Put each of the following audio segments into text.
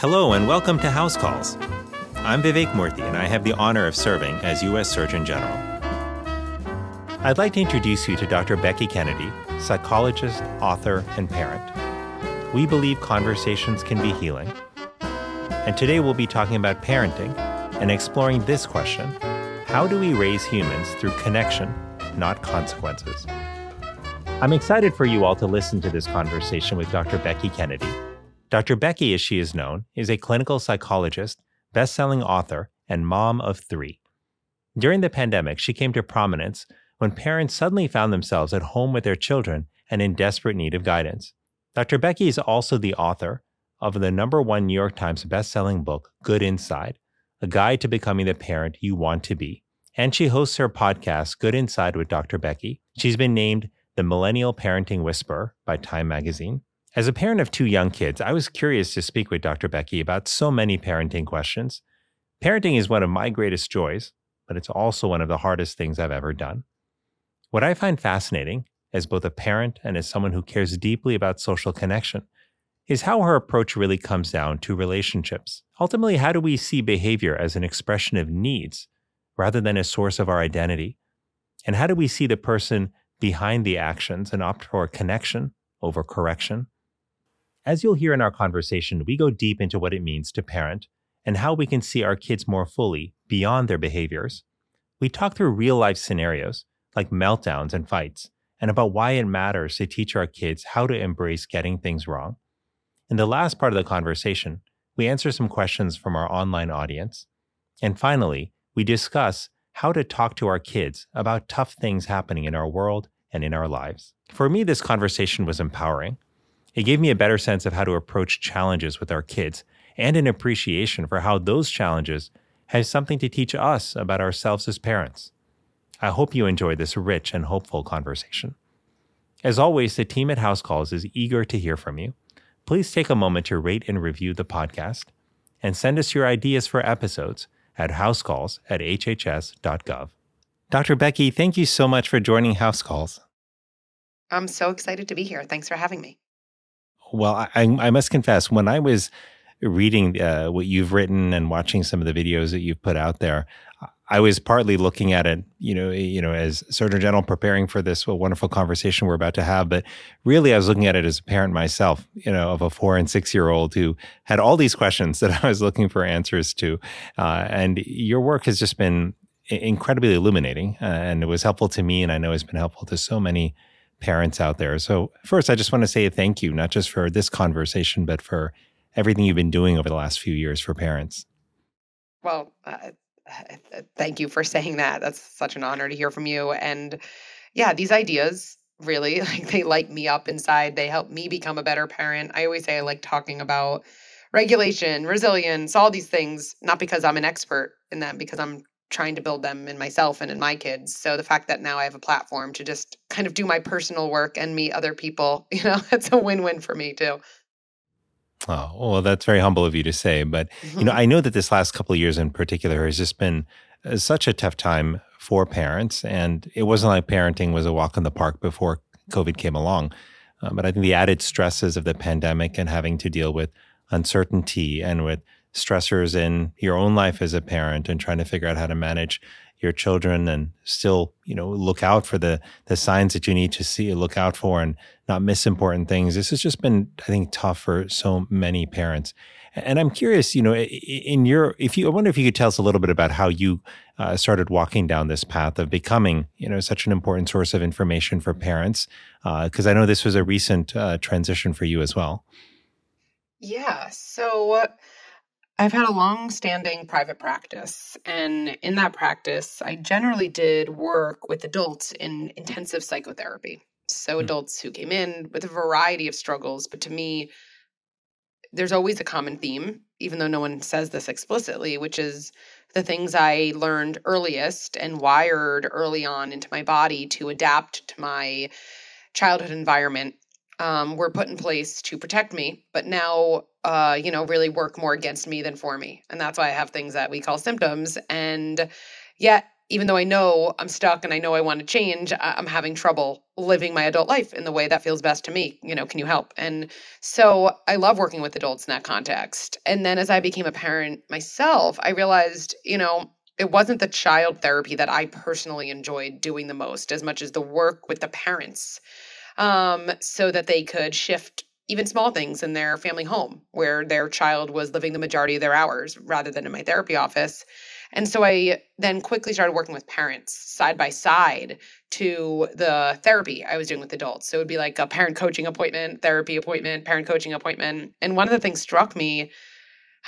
Hello and welcome to House Calls. I'm Vivek Murthy and I have the honor of serving as U.S. Surgeon General. I'd like to introduce you to Dr. Becky Kennedy, psychologist, author, and parent. We believe conversations can be healing. And today we'll be talking about parenting and exploring this question How do we raise humans through connection, not consequences? I'm excited for you all to listen to this conversation with Dr. Becky Kennedy. Dr. Becky, as she is known, is a clinical psychologist, best selling author, and mom of three. During the pandemic, she came to prominence when parents suddenly found themselves at home with their children and in desperate need of guidance. Dr. Becky is also the author of the number one New York Times best-selling book, Good Inside, a guide to becoming the parent you want to be. And she hosts her podcast, Good Inside with Dr. Becky. She's been named the Millennial Parenting Whisperer by Time Magazine. As a parent of two young kids, I was curious to speak with Dr. Becky about so many parenting questions. Parenting is one of my greatest joys, but it's also one of the hardest things I've ever done. What I find fascinating, as both a parent and as someone who cares deeply about social connection, is how her approach really comes down to relationships. Ultimately, how do we see behavior as an expression of needs rather than a source of our identity? And how do we see the person behind the actions and opt for connection over correction? As you'll hear in our conversation, we go deep into what it means to parent and how we can see our kids more fully beyond their behaviors. We talk through real life scenarios like meltdowns and fights, and about why it matters to teach our kids how to embrace getting things wrong. In the last part of the conversation, we answer some questions from our online audience. And finally, we discuss how to talk to our kids about tough things happening in our world and in our lives. For me, this conversation was empowering. It gave me a better sense of how to approach challenges with our kids and an appreciation for how those challenges have something to teach us about ourselves as parents. I hope you enjoyed this rich and hopeful conversation. As always, the team at House Calls is eager to hear from you. Please take a moment to rate and review the podcast and send us your ideas for episodes at housecalls at hhs.gov. Dr. Becky, thank you so much for joining House Calls. I'm so excited to be here. Thanks for having me. Well, I, I must confess, when I was reading uh, what you've written and watching some of the videos that you've put out there, I was partly looking at it, you know, you know, as Surgeon General preparing for this wonderful conversation we're about to have. But really, I was looking at it as a parent myself, you know, of a four and six year old who had all these questions that I was looking for answers to. Uh, and your work has just been incredibly illuminating, uh, and it was helpful to me, and I know it's been helpful to so many parents out there. So, first, I just want to say thank you, not just for this conversation, but for everything you've been doing over the last few years for parents. Well, uh, thank you for saying that. That's such an honor to hear from you. And yeah, these ideas really like they light me up inside. They help me become a better parent. I always say I like talking about regulation, resilience, all these things, not because I'm an expert in them, because I'm trying to build them in myself and in my kids. So the fact that now I have a platform to just kind of do my personal work and meet other people, you know, that's a win-win for me too. Oh, well, that's very humble of you to say. But, you know, mm-hmm. I know that this last couple of years in particular has just been uh, such a tough time for parents. And it wasn't like parenting was a walk in the park before COVID came along. Uh, but I think the added stresses of the pandemic and having to deal with uncertainty and with stressors in your own life as a parent and trying to figure out how to manage your children and still, you know, look out for the the signs that you need to see, look out for, and not miss important things. This has just been, I think, tough for so many parents. And I'm curious, you know, in your, if you, I wonder if you could tell us a little bit about how you uh, started walking down this path of becoming, you know, such an important source of information for parents, because uh, I know this was a recent uh, transition for you as well. Yeah. So I've had a long standing private practice. And in that practice, I generally did work with adults in intensive psychotherapy. So, mm-hmm. adults who came in with a variety of struggles. But to me, there's always a common theme, even though no one says this explicitly, which is the things I learned earliest and wired early on into my body to adapt to my childhood environment um, were put in place to protect me, but now, uh, you know, really work more against me than for me. And that's why I have things that we call symptoms. And yet, even though I know I'm stuck and I know I want to change, I'm having trouble living my adult life in the way that feels best to me. You know, can you help? And so I love working with adults in that context. And then as I became a parent myself, I realized, you know, it wasn't the child therapy that I personally enjoyed doing the most as much as the work with the parents um, so that they could shift even small things in their family home where their child was living the majority of their hours rather than in my therapy office. And so I then quickly started working with parents side by side to the therapy I was doing with adults. So it would be like a parent coaching appointment, therapy appointment, parent coaching appointment. And one of the things struck me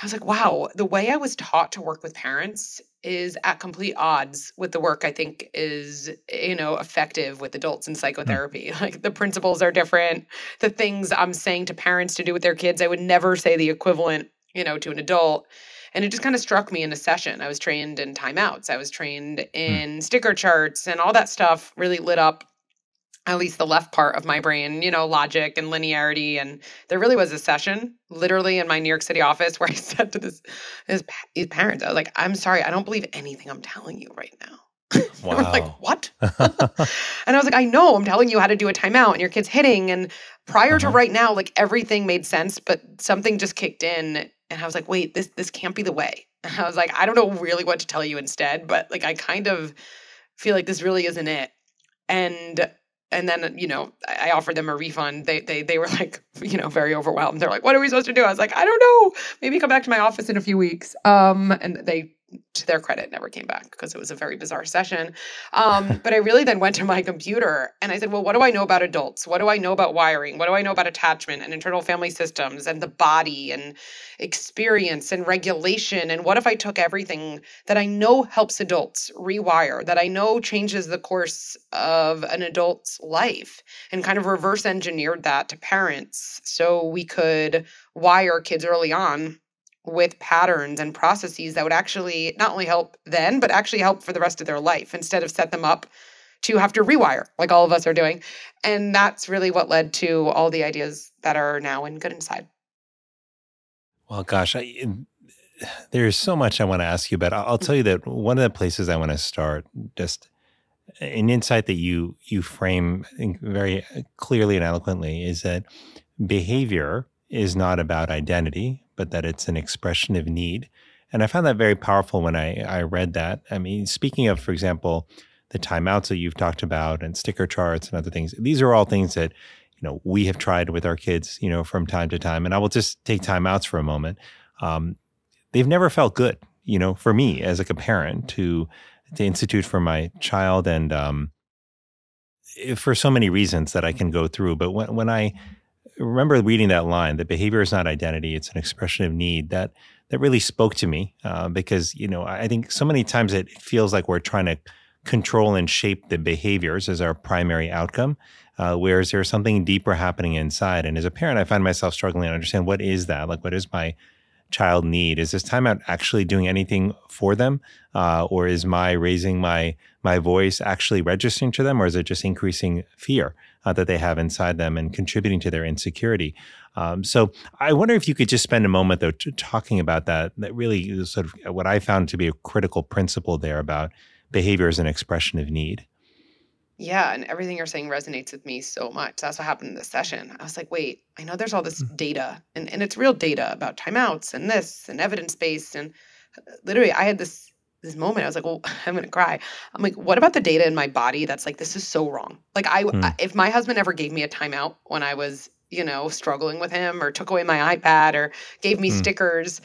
I was like, wow, the way I was taught to work with parents is at complete odds with the work I think is, you know, effective with adults in hmm. psychotherapy. Like the principles are different. The things I'm saying to parents to do with their kids, I would never say the equivalent, you know, to an adult. And it just kind of struck me in a session. I was trained in timeouts. I was trained hmm. in sticker charts and all that stuff really lit up at least the left part of my brain, you know, logic and linearity. And there really was a session, literally in my New York City office, where I said to this, his, his parents, I was like, I'm sorry, I don't believe anything I'm telling you right now. Wow. like, what? and I was like, I know, I'm telling you how to do a timeout and your kid's hitting. And prior uh-huh. to right now, like everything made sense, but something just kicked in. And I was like, wait, this this can't be the way. And I was like, I don't know really what to tell you instead, but like I kind of feel like this really isn't it. And and then you know I offered them a refund. They they they were like you know very overwhelmed. They're like, "What are we supposed to do?" I was like, "I don't know. Maybe come back to my office in a few weeks." Um, and they to their credit, never came back because it was a very bizarre session. Um, but I really then went to my computer and I said, well, what do I know about adults? What do I know about wiring? What do I know about attachment and internal family systems and the body and experience and regulation? And what if I took everything that I know helps adults rewire, that I know changes the course of an adult's life, and kind of reverse engineered that to parents so we could wire kids early on with patterns and processes that would actually not only help then, but actually help for the rest of their life instead of set them up to have to rewire like all of us are doing. And that's really what led to all the ideas that are now in Good Inside. Well, gosh, I, there's so much I want to ask you about. I'll tell you that one of the places I want to start, just uh, an insight that you you frame very uh, clearly and eloquently, is that behavior is not about identity, but that it's an expression of need. And I found that very powerful when I, I read that. I mean, speaking of, for example, the timeouts that you've talked about and sticker charts and other things, these are all things that, you know, we have tried with our kids, you know, from time to time. And I will just take timeouts for a moment. Um, they've never felt good, you know, for me as like a parent to to institute for my child and um, for so many reasons that I can go through. But when when I remember reading that line that behavior is not identity it's an expression of need that that really spoke to me uh, because you know i think so many times it feels like we're trying to control and shape the behaviors as our primary outcome uh, whereas there's something deeper happening inside? And as a parent i find myself struggling to understand what is that? Like what is my child need? Is this timeout actually doing anything for them, uh, or is my raising my my voice actually registering to them, or is it just increasing fear uh, that they have inside them and contributing to their insecurity? Um, so I wonder if you could just spend a moment though t- talking about that. That really is sort of what I found to be a critical principle there about behavior as an expression of need. Yeah, and everything you're saying resonates with me so much. That's what happened in this session. I was like, wait, I know there's all this mm. data, and, and it's real data about timeouts and this and evidence based. And uh, literally, I had this this moment. I was like, well, I'm gonna cry. I'm like, what about the data in my body that's like, this is so wrong? Like, I, mm. I if my husband ever gave me a timeout when I was, you know, struggling with him, or took away my iPad, or gave me mm. stickers,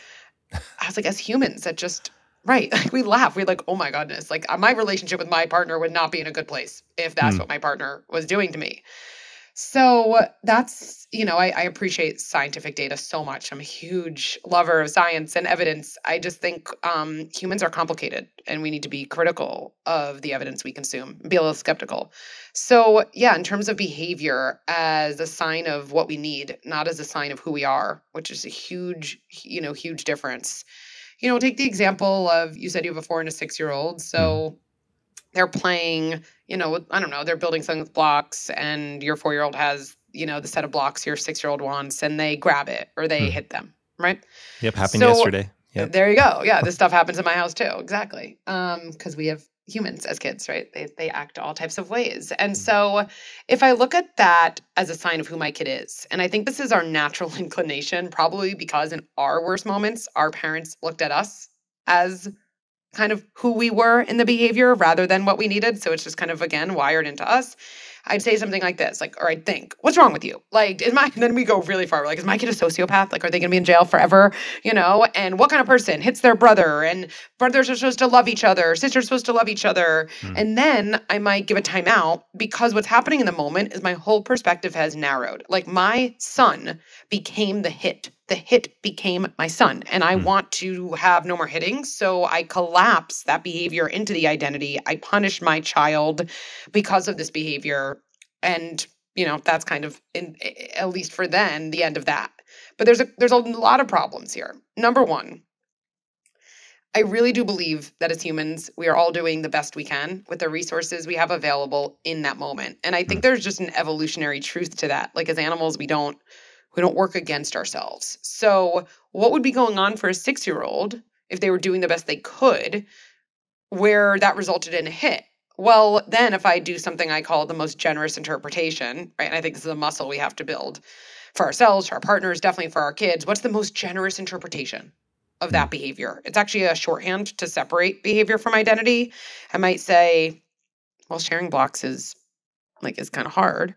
I was like, as humans, that just Right. Like we laugh. We're like, oh my goodness. Like uh, my relationship with my partner would not be in a good place if that's mm. what my partner was doing to me. So that's, you know, I, I, appreciate scientific data so much. I'm a huge lover of science and evidence. I just think um, humans are complicated and we need to be critical of the evidence we consume, be a little skeptical. So, yeah, in terms of behavior as a sign of what we need, not as a sign of who we are, which is a huge, you know, huge difference you know, take the example of you said you have a four and a six year old. So mm-hmm. They're playing, you know, I don't know, they're building something with blocks, and your four year old has, you know, the set of blocks your six year old wants, and they grab it or they mm. hit them, right? Yep, happened so, yesterday. Yep. There you go. Yeah, this stuff happens in my house too. Exactly. Um, because we have humans as kids, right? They they act all types of ways. And mm-hmm. so if I look at that as a sign of who my kid is, and I think this is our natural inclination, probably because in our worst moments, our parents looked at us as kind of who we were in the behavior rather than what we needed. So it's just kind of again wired into us. I'd say something like this, like, or I'd think, what's wrong with you? Like, is my, then we go really far. Like, is my kid a sociopath? Like, are they going to be in jail forever? You know, and what kind of person hits their brother? And brothers are supposed to love each other, sisters are supposed to love each other. Mm. And then I might give a timeout because what's happening in the moment is my whole perspective has narrowed. Like, my son became the hit the hit became my son and i mm. want to have no more hitting so i collapse that behavior into the identity i punish my child because of this behavior and you know that's kind of in at least for then the end of that but there's a there's a lot of problems here number 1 I really do believe that as humans, we are all doing the best we can with the resources we have available in that moment. And I think mm. there's just an evolutionary truth to that. Like as animals, we don't we don't work against ourselves. So, what would be going on for a six year old if they were doing the best they could, where that resulted in a hit? Well, then if I do something I call the most generous interpretation, right? And I think this is a muscle we have to build for ourselves, for our partners, definitely for our kids. What's the most generous interpretation of that hmm. behavior? It's actually a shorthand to separate behavior from identity. I might say, well, sharing blocks is like is kind of hard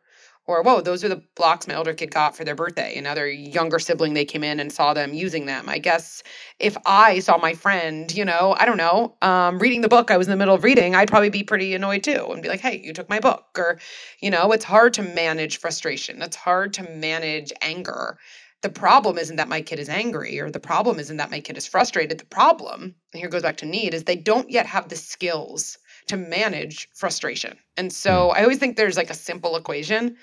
or whoa those are the blocks my older kid got for their birthday. Another younger sibling they came in and saw them using them. I guess if i saw my friend you know i don't know um, reading the book i was in the middle of reading i'd probably be pretty annoyed too and be like hey you took my book or you know it's hard to manage frustration. It's hard to manage anger. The problem isn't that my kid is angry or the problem isn't that my kid is frustrated. The problem and here goes back to need is they don't yet have the skills to manage frustration. And so hmm. i always think there's like a simple equation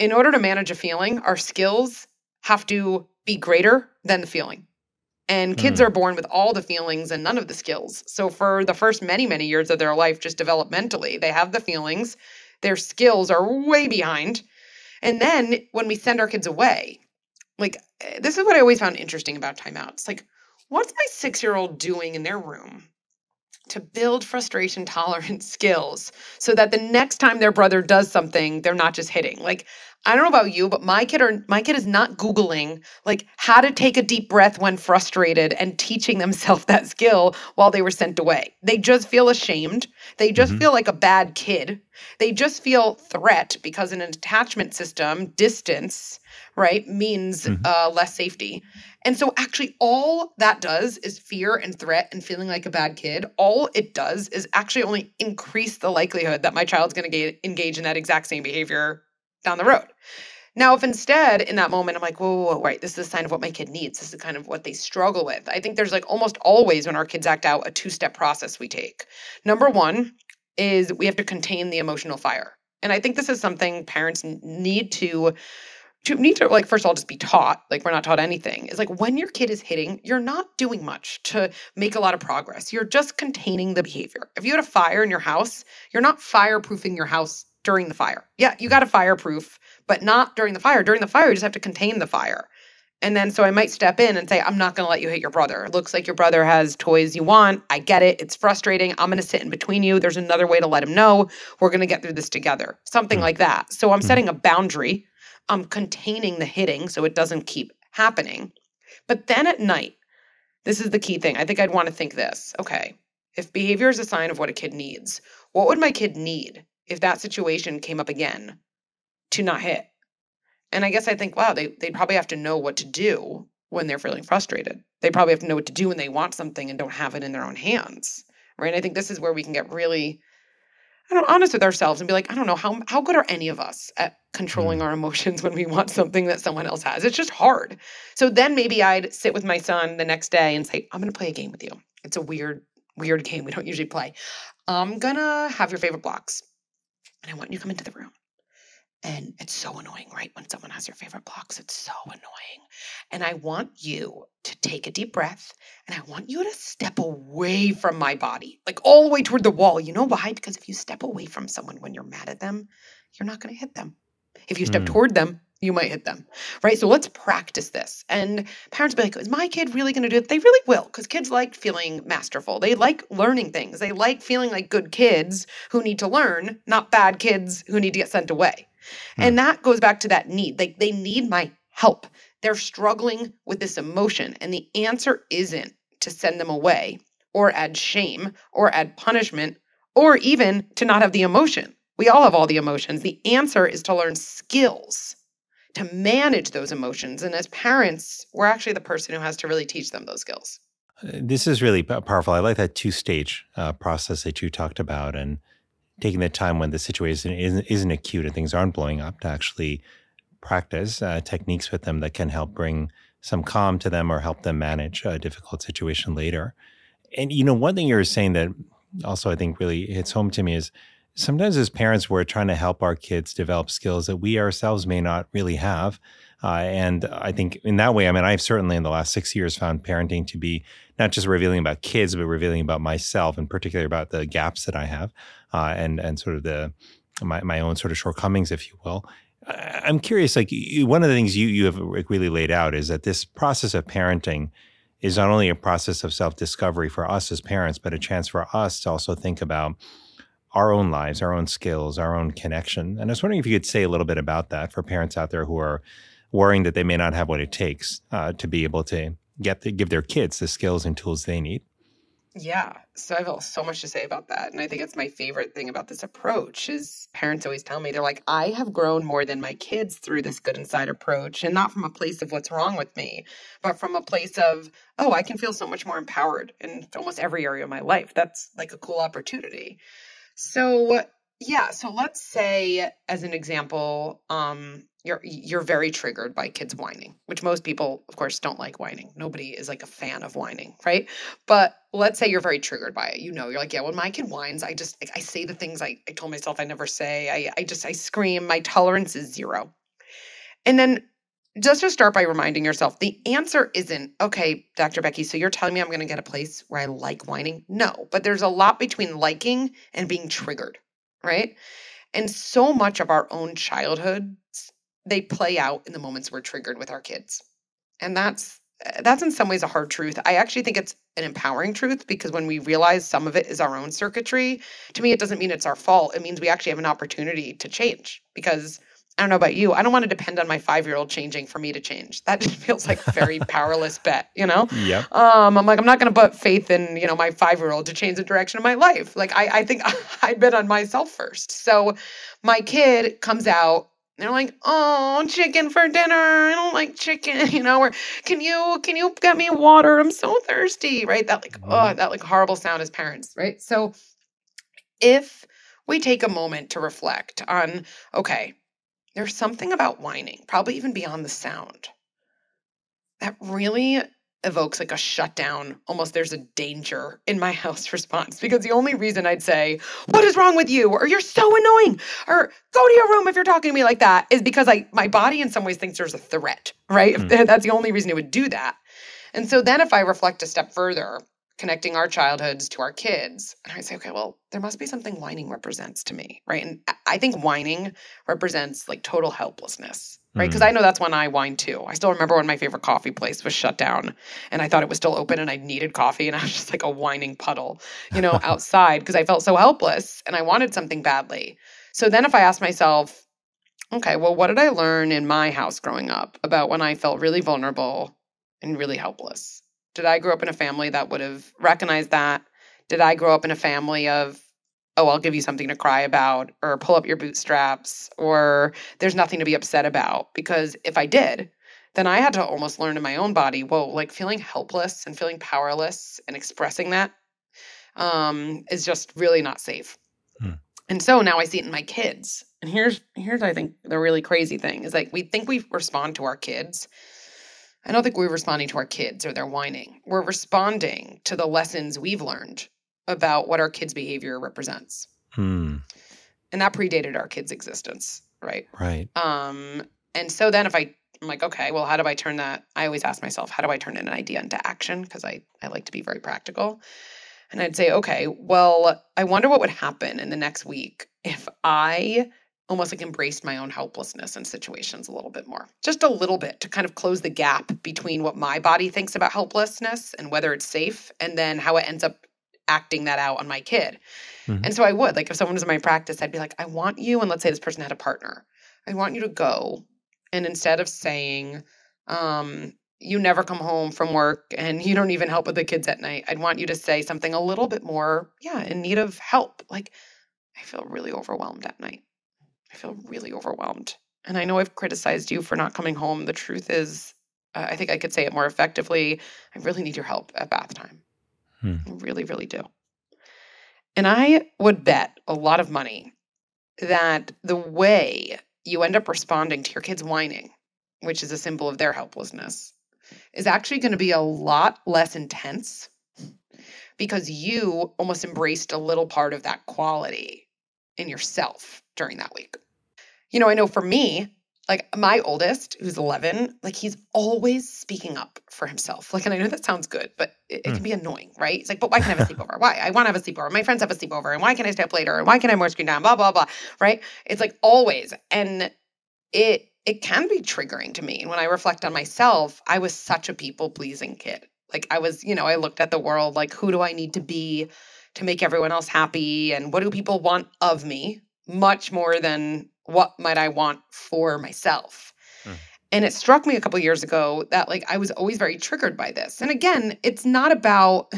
in order to manage a feeling, our skills have to be greater than the feeling. And kids mm. are born with all the feelings and none of the skills. So, for the first many, many years of their life, just developmentally, they have the feelings, their skills are way behind. And then when we send our kids away, like this is what I always found interesting about timeouts. Like, what's my six year old doing in their room to build frustration tolerant skills so that the next time their brother does something, they're not just hitting? Like, I don't know about you, but my kid are my kid is not googling like how to take a deep breath when frustrated and teaching themselves that skill while they were sent away. They just feel ashamed. They just mm-hmm. feel like a bad kid. They just feel threat because in an attachment system, distance, right, means mm-hmm. uh, less safety. And so actually all that does is fear and threat and feeling like a bad kid. All it does is actually only increase the likelihood that my child's going to engage in that exact same behavior down the road. Now, if instead in that moment I'm like, whoa, whoa, whoa, right, this is a sign of what my kid needs. This is kind of what they struggle with. I think there's like almost always when our kids act out a two step process we take. Number one is we have to contain the emotional fire. And I think this is something parents need to to need to like first of all just be taught like we're not taught anything is like when your kid is hitting you're not doing much to make a lot of progress you're just containing the behavior if you had a fire in your house you're not fireproofing your house during the fire. Yeah, you got a fireproof, but not during the fire. During the fire, you just have to contain the fire. And then so I might step in and say, I'm not going to let you hit your brother. It looks like your brother has toys you want. I get it. It's frustrating. I'm going to sit in between you. There's another way to let him know. We're going to get through this together. Something mm-hmm. like that. So I'm mm-hmm. setting a boundary. I'm containing the hitting so it doesn't keep happening. But then at night, this is the key thing. I think I'd want to think this. Okay, if behavior is a sign of what a kid needs, what would my kid need if that situation came up again to not hit. And I guess I think, wow, they they probably have to know what to do when they're feeling frustrated. They probably have to know what to do when they want something and don't have it in their own hands. Right. And I think this is where we can get really I don't honest with ourselves and be like, I don't know, how how good are any of us at controlling mm. our emotions when we want something that someone else has? It's just hard. So then maybe I'd sit with my son the next day and say, I'm gonna play a game with you. It's a weird, weird game we don't usually play. I'm gonna have your favorite blocks and I want you to come into the room. And it's so annoying, right? When someone has your favorite blocks, it's so annoying. And I want you to take a deep breath and I want you to step away from my body, like all the way toward the wall. You know why? Because if you step away from someone when you're mad at them, you're not going to hit them. If you step mm. toward them, you might hit them, right? So let's practice this. And parents be like, is my kid really going to do it? They really will, because kids like feeling masterful. They like learning things. They like feeling like good kids who need to learn, not bad kids who need to get sent away. Hmm. And that goes back to that need. Like they need my help. They're struggling with this emotion. And the answer isn't to send them away or add shame or add punishment or even to not have the emotion. We all have all the emotions. The answer is to learn skills to manage those emotions. And as parents, we're actually the person who has to really teach them those skills. Uh, this is really powerful. I like that two stage uh, process that you talked about and taking the time when the situation isn't, isn't acute and things aren't blowing up to actually practice uh, techniques with them that can help bring some calm to them or help them manage a difficult situation later. And, you know, one thing you're saying that also I think really hits home to me is sometimes as parents, we're trying to help our kids develop skills that we ourselves may not really have. Uh, and I think in that way, I mean, I've certainly in the last six years found parenting to be not just revealing about kids, but revealing about myself, and particularly about the gaps that I have, uh, and and sort of the my my own sort of shortcomings, if you will. I'm curious, like one of the things you you have really laid out is that this process of parenting is not only a process of self discovery for us as parents, but a chance for us to also think about our own lives, our own skills, our own connection. And I was wondering if you could say a little bit about that for parents out there who are worrying that they may not have what it takes uh, to be able to get the, give their kids the skills and tools they need. Yeah, so I have so much to say about that, and I think it's my favorite thing about this approach is parents always tell me they're like, I have grown more than my kids through this good inside approach, and not from a place of what's wrong with me, but from a place of oh, I can feel so much more empowered in almost every area of my life. That's like a cool opportunity. So yeah, so let's say as an example, um, you're you're very triggered by kids whining, which most people, of course, don't like whining. Nobody is like a fan of whining, right? But let's say you're very triggered by it. You know, you're like, yeah, when my kid whines, I just I say the things I, I told myself I never say. I I just I scream. My tolerance is zero. And then just to start by reminding yourself, the answer isn't, okay, Dr. Becky, so you're telling me I'm going to get a place where I like whining? No, but there's a lot between liking and being triggered, right? And so much of our own childhoods, they play out in the moments we're triggered with our kids. And that's eh, that's in some ways a hard truth. I actually think it's an empowering truth because when we realize some of it is our own circuitry, to me it doesn't mean it's our fault. It means we actually have an opportunity to change because I don't know about you. I don't want to depend on my five year old changing for me to change. That just feels like a very powerless bet, you know? Yeah. Um, I'm like, I'm not going to put faith in, you know, my five year old to change the direction of my life. Like, I, I think I bet on myself first. So my kid comes out. They're like, oh, chicken for dinner. I don't like chicken, you know. Or can you can you get me water? I'm so thirsty, right? That like, oh, that like horrible sound as parents, right? So if we take a moment to reflect on, okay, there's something about whining, probably even beyond the sound, that really evokes like a shutdown. Almost there's a danger in my house response because the only reason I'd say, What is wrong with you? or You're so annoying, or go to your room if you're talking to me like that is because I my body in some ways thinks there's a threat, right? Mm. That's the only reason it would do that. And so then if I reflect a step further, connecting our childhoods to our kids. And I say, okay, well, there must be something whining represents to me, right? And I think whining represents like total helplessness, right? Because mm. I know that's when I whine too. I still remember when my favorite coffee place was shut down and I thought it was still open and I needed coffee and I was just like a whining puddle, you know, outside because I felt so helpless and I wanted something badly. So then if I ask myself, okay, well, what did I learn in my house growing up about when I felt really vulnerable and really helpless? Did I grow up in a family that would have recognized that? Did I grow up in a family of, oh, I'll give you something to cry about, or pull up your bootstraps, or there's nothing to be upset about? Because if I did, then I had to almost learn in my own body, whoa, like feeling helpless and feeling powerless and expressing that um, is just really not safe. Hmm. And so now I see it in my kids. And here's here's I think the really crazy thing is like we think we respond to our kids I don't think we're responding to our kids or their whining. We're responding to the lessons we've learned about what our kids' behavior represents. Hmm. And that predated our kids' existence, right? Right. Um, and so then if I I'm like, okay, well, how do I turn that? I always ask myself, how do I turn an idea into action? Because I, I like to be very practical. And I'd say, okay, well, I wonder what would happen in the next week if I almost like embraced my own helplessness in situations a little bit more. Just a little bit to kind of close the gap between what my body thinks about helplessness and whether it's safe and then how it ends up acting that out on my kid. Mm-hmm. And so I would, like if someone was in my practice, I'd be like, I want you, and let's say this person had a partner. I want you to go and instead of saying, um, you never come home from work and you don't even help with the kids at night, I'd want you to say something a little bit more, yeah, in need of help. Like, I feel really overwhelmed at night. I feel really overwhelmed. And I know I've criticized you for not coming home. The truth is, uh, I think I could say it more effectively. I really need your help at bath time. Hmm. I really, really do. And I would bet a lot of money that the way you end up responding to your kids whining, which is a symbol of their helplessness, is actually going to be a lot less intense because you almost embraced a little part of that quality in yourself during that week. You know, I know for me, like my oldest, who's 11, like he's always speaking up for himself. Like, and I know that sounds good, but it, it can hmm. be annoying, right? It's like, but why can't I have a sleepover? why? I want to have a sleepover. My friends have a sleepover. And why can't I stay up later? And why can't I more screen time? Blah, blah, blah. Right? It's like always. And it, it can be triggering to me. And when I reflect on myself, I was such a people pleasing kid. Like I was, you know, I looked at the world like, who do I need to be to make everyone else happy? And what do people want of me? much more than what might I want for myself. Mm. And it struck me a couple years ago that like I was always very triggered by this. And again, it's not about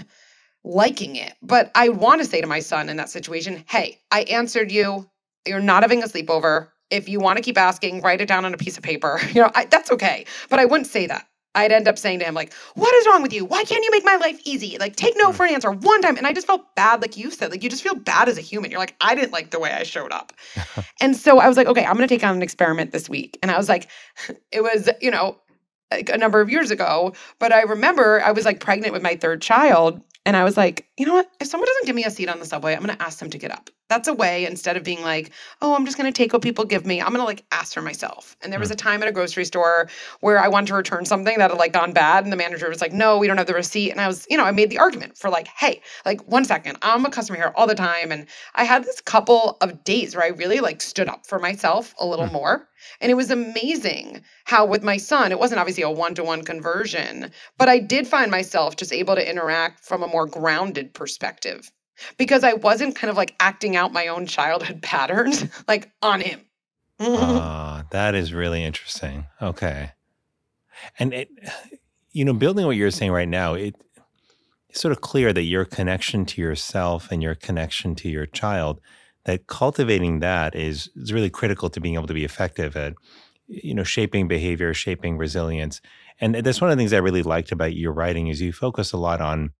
liking it, but I want to say to my son in that situation, "Hey, I answered you. You're not having a sleepover. If you want to keep asking, write it down on a piece of paper. You know, I, that's okay. But I wouldn't say that. I'd end up saying to him, like, what is wrong with you? Why can't you make my life easy? Like, take no hmm. for an answer one time. And I just felt bad, like you said, like, you just feel bad as a human. You're like, I didn't like the way I showed up. and so I was like, okay, I'm going to take on an experiment this week. And I was like, it was, you know, like a number of years ago, but I remember I was like pregnant with my third child. And I was like, you know what? If someone doesn't give me a seat on the subway, I'm going to ask them to get up. That's a way instead of being like, oh, I'm just going to take what people give me. I'm going to like ask for myself. And there was hmm. a time at a grocery store where I wanted to return something that had like gone bad. And the manager was like, no, we don't have the receipt. And I was, you know, I made the argument for like, hey, like one second, I'm a customer here all the time. And I had this couple of days where I really like stood up for myself a little mm. more. And it was amazing how, with my son, it wasn't obviously a one to one conversion, but I did find myself just able to interact from a more grounded perspective because I wasn't kind of like acting out my own childhood patterns like on him. uh, that is really interesting. Okay. And it, you know, building what you're saying right now, it, it's sort of clear that your connection to yourself and your connection to your child that cultivating that is, is really critical to being able to be effective at you know shaping behavior shaping resilience and that's one of the things i really liked about your writing is you focus a lot on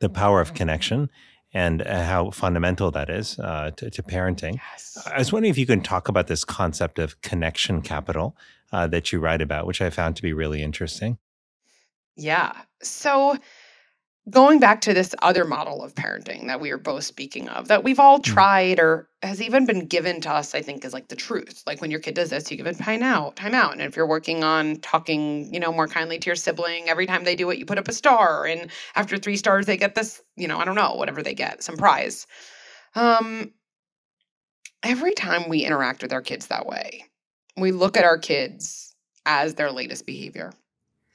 the power of connection and uh, how fundamental that is uh, to, to, parenting. Yes. i was wondering if you can talk about this concept of connection capital uh, that you write about which i found to be really interesting. Yeah. So going back to this other model of parenting that we are both speaking of that we've all mm. tried or has even been given to us i think is like the truth. Like when your kid does this you give it time out time out. And if you're working on talking you know more kindly to your sibling every time they do it you put up a star. And after three stars they get this you know i don't know whatever they get some prize. Um every time we interact with our kids that way we look at our kids as their latest behavior.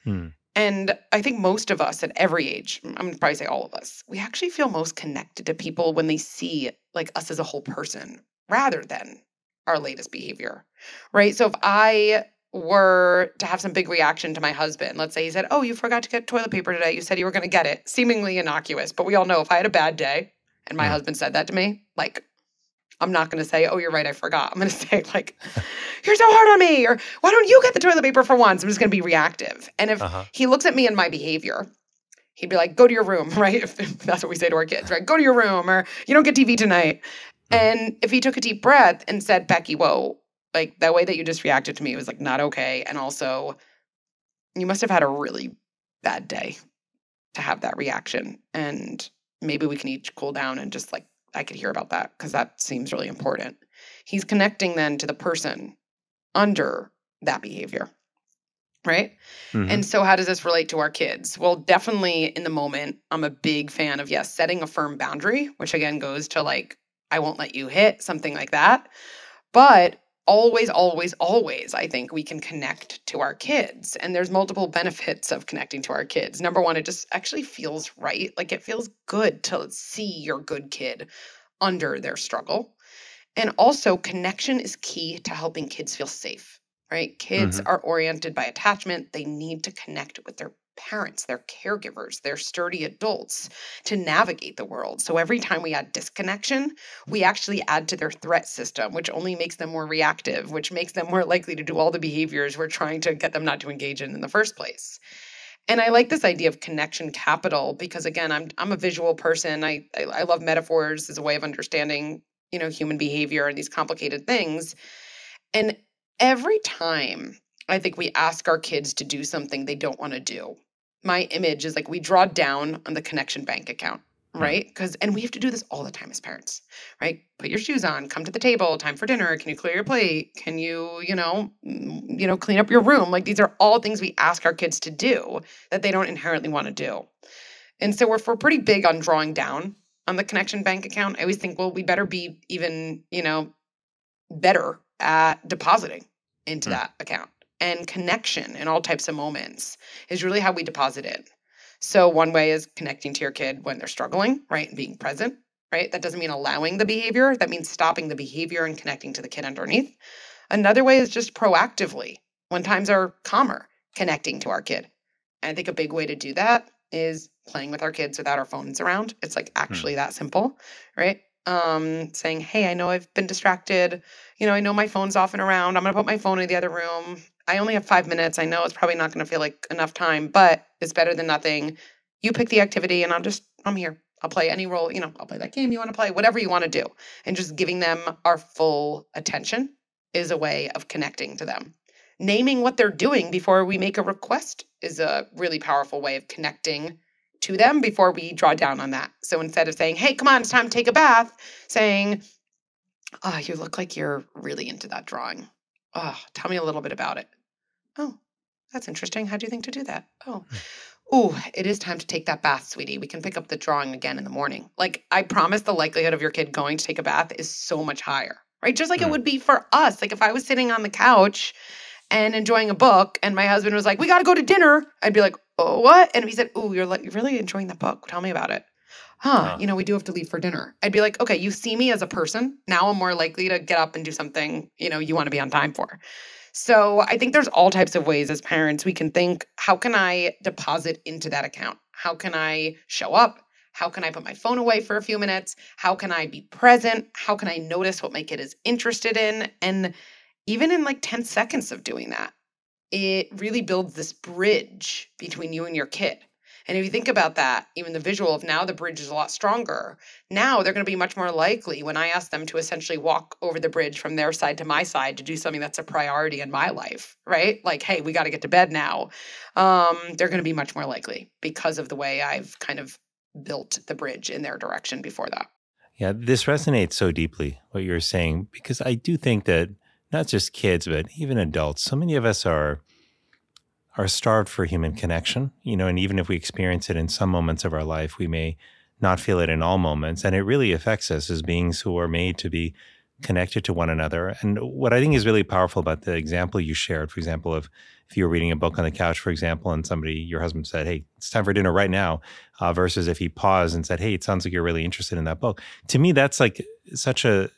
Hmm. And I think most of us at every age, I'm to probably say all of us, we actually feel most connected to people when they see like us as a whole person rather than our latest behavior. Right? So if I were to have some big reaction to my husband, let's say he said, "Oh, you forgot to get toilet paper today. You said you were going to get it." Seemingly innocuous, but we all know if I had a bad day and my husband said that to me, like I'm not going to say, oh, you're right, I forgot. I'm going to say, like, you're so hard on me, or why don't you get the toilet paper for once? I'm just going to be reactive. And if uh-huh. he looks at me and my behavior, he'd be like, go to your room, right? If, if, that's what we say to our kids, right? Go to your room, or you don't get TV tonight. Mm-hmm. And if he took a deep breath and said, Becky, whoa, like that way that you just reacted to me was like not okay. And also, you must have had a really bad day to have that reaction. And maybe we can each cool down and just like I could hear about that because that seems really important. He's connecting then to the person under that behavior. Right. Mm-hmm. And so, how does this relate to our kids? Well, definitely in the moment, I'm a big fan of, yes, setting a firm boundary, which again goes to like, I won't let you hit, something like that. But always, always, always, I think we can connect to our kids. And there's multiple benefits of connecting to our kids. Number one, it just actually feels right. Like it feels good to see your good kid under their struggle. And also, connection is key to helping kids feel safe, right? Kids mm-hmm. are oriented by attachment. They need to connect with their parents, their caregivers, their sturdy adults to navigate the world. So every time we add disconnection, we actually add to their threat system, which only makes them more reactive, which makes them more likely to do all the behaviors we're trying to get them not to engage in in the first place. And I like this idea of connection capital because again, I'm I'm a visual person. I, I I love metaphors as a way of understanding, you know, human behavior and these complicated things. And every time I think we ask our kids to do something they don't want to do. My image is like we draw down on the connection bank account, hmm. right? Because, and we have to do this all the time as parents, right? Put your shoes on, come to the table, time for dinner. Can you clear your plate? Can you, you know, you know, clean up your room? Like these are all things we ask our kids to do that they don't inherently want to do. And so if we're pretty big on drawing down on the connection bank account, I always think, well, we better be even, you know, better at depositing into mm. that account and connection in all types of moments is really how we deposit it. So, one way is connecting to your kid when they're struggling, right? And being present, right? That doesn't mean allowing the behavior, that means stopping the behavior and connecting to the kid underneath. Another way is just proactively, when times are calmer, connecting to our kid. And I think a big way to do that is playing with our kids without our phones around. It's like hmm. actually that simple, right? um, saying, Hey, I know I've been distracted. You know, I know my phone's off and around. I'm going to put my phone in the other room. I only have five minutes. I know it's probably not going to feel like enough time, but it's better than nothing. You pick the activity and I'm just, I'm here. I'll play any role, you know, I'll play that game you want to play, whatever you want to do. And just giving them our full attention is a way of connecting to them. Naming what they're doing before we make a request is a really powerful way of connecting to them before we draw down on that. So instead of saying, hey, come on, it's time to take a bath, saying, oh, you look like you're really into that drawing. Oh, tell me a little bit about it. Oh, that's interesting. How do you think to do that? Oh, Ooh, it is time to take that bath, sweetie. We can pick up the drawing again in the morning. Like, I promise the likelihood of your kid going to take a bath is so much higher, right? Just like mm. it would be for us. Like, if I was sitting on the couch and enjoying a book and my husband was like, we got to go to dinner, I'd be like, oh, what? And he said, oh, you're, like, you're really enjoying the book. Tell me about it. Huh, you know, we do have to leave for dinner. I'd be like, okay, you see me as a person. Now I'm more likely to get up and do something, you know, you want to be on time for. So I think there's all types of ways as parents we can think, how can I deposit into that account? How can I show up? How can I put my phone away for a few minutes? How can I be present? How can I notice what my kid is interested in? And even in like 10 seconds of doing that, it really builds this bridge between you and your kid. And if you think about that, even the visual of now the bridge is a lot stronger. Now they're going to be much more likely when I ask them to essentially walk over the bridge from their side to my side to do something that's a priority in my life, right? Like, hey, we got to get to bed now. Um, they're going to be much more likely because of the way I've kind of built the bridge in their direction before that. Yeah, this resonates so deeply, what you're saying, because I do think that not just kids, but even adults. So many of us are are starved for human connection, you know, and even if we experience it in some moments of our life, we may not feel it in all moments. And it really affects us as beings who are made to be connected to one another. And what I think is really powerful about the example you shared, for example, of if you were reading a book on the couch, for example, and somebody, your husband said, Hey, it's time for dinner right now, uh, versus if he paused and said, Hey, it sounds like you're really interested in that book. To me, that's like such a,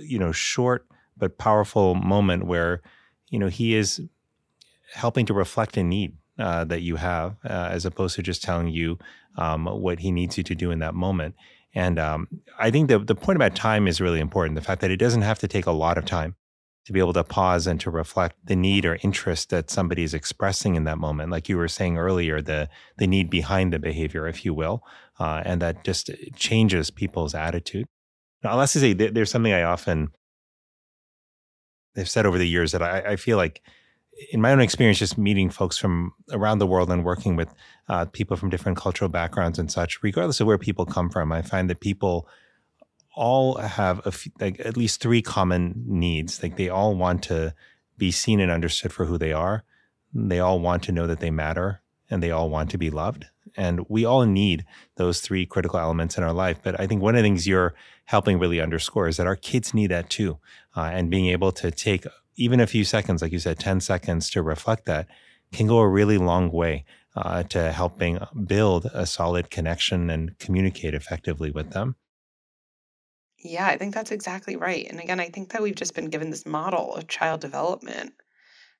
you know, short but powerful moment where you know he is helping to reflect a need uh, that you have uh, as opposed to just telling you um, what he needs you to do in that moment. And um, i think the, the point about time is really important the fact that it doesn't have to take a lot of time to be able to pause and to reflect the need or interest that somebody is expressing in that moment. Like you were saying earlier the the need behind the behavior if you will uh, and that just changes people's attitude. Now, unless I say there's something I often they've said over the years that I, I, feel like in my own experience just meeting folks from around the world and working with uh, people from different cultural backgrounds and such regardless of where people come from i find that people all have a few, like at least three common needs like they all want to be seen and understood for who they are they all want to know that they matter and they all want to be loved and we all need those three critical elements in our life. But I think one of the things you're helping really underscore is that our kids need that too. uh, and being able to take even a few seconds, like you said, 10 seconds to reflect that can go a really long way uh, to helping build a solid connection and communicate effectively with them. Yeah, I think that's exactly right. And again, I think that we've just been given this model of child development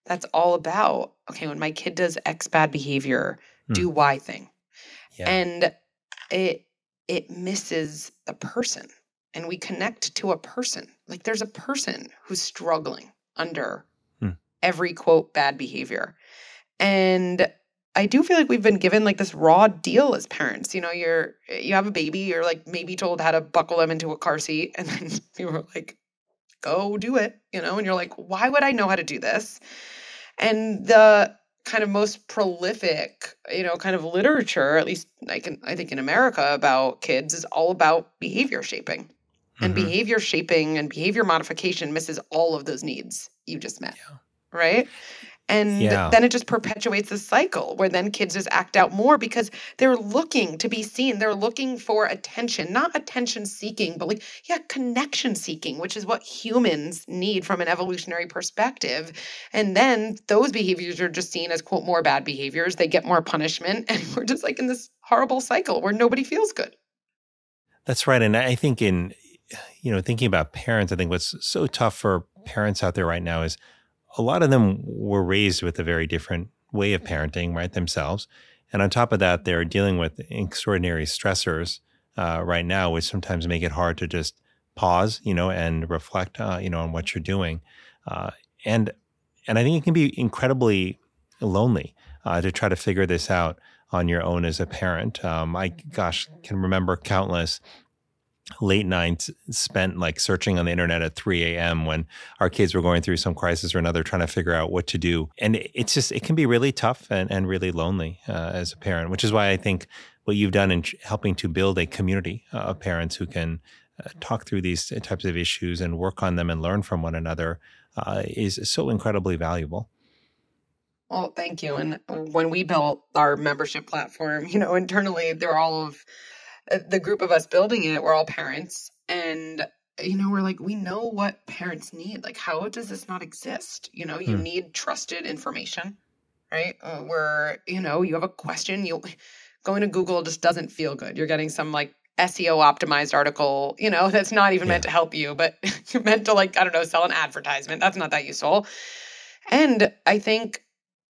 that's all about okay, when my kid does X bad behavior, hmm. do Y thing. Yeah. And it it misses the person and we connect to a person. Like there's a person who's struggling under hmm. every quote bad behavior. And I do feel like we've been given like this raw deal as parents. You know, you're you have a baby, you're like maybe told how to buckle them into a car seat, and then you were like, go do it, you know, and you're like, why would I know how to do this? And the kind of most prolific, you know, kind of literature, at least I can I think in America about kids is all about behavior shaping. And mm-hmm. behavior shaping and behavior modification misses all of those needs you just met. Yeah. Right? And yeah. then it just perpetuates the cycle where then kids just act out more because they're looking to be seen. They're looking for attention, not attention seeking, but like, yeah, connection seeking, which is what humans need from an evolutionary perspective. And then those behaviors are just seen as, quote, more bad behaviors. They get more punishment. And we're just like in this horrible cycle where nobody feels good. That's right. And I think in, you know, thinking about parents, I think what's so tough for parents out there right now is a lot of them were raised with a very different way of parenting, right, themselves. And on top of that, they're dealing with extraordinary stressors uh, right now, which sometimes make it hard to just pause, you know, and reflect, uh, you know, on what you're doing. Uh, and and I think it can be incredibly lonely uh, to try to figure this out on your own as a parent. Um, I, gosh, can remember countless late nights spent like searching on the internet at 3 a.m. when our kids were going through some crisis or another, trying to figure out what to do. And it's just, it can be really tough and, and really lonely uh, as a parent, which is why I think what you've done in helping to build a community uh, of parents who can uh, talk through these types of issues and work on them and learn from one another uh, is so incredibly valuable. Well, thank you. And when we built our membership platform, you know, internally, there are all of the group of us building it, we're all parents. And, you know, we're like, we know what parents need. Like, how does this not exist? You know, you hmm. need trusted information, right? Uh, where, you know, you have a question, you going to Google just doesn't feel good. You're getting some like SEO optimized article, you know, that's not even yeah. meant to help you, but you're meant to like, I don't know, sell an advertisement. That's not that useful. And I think,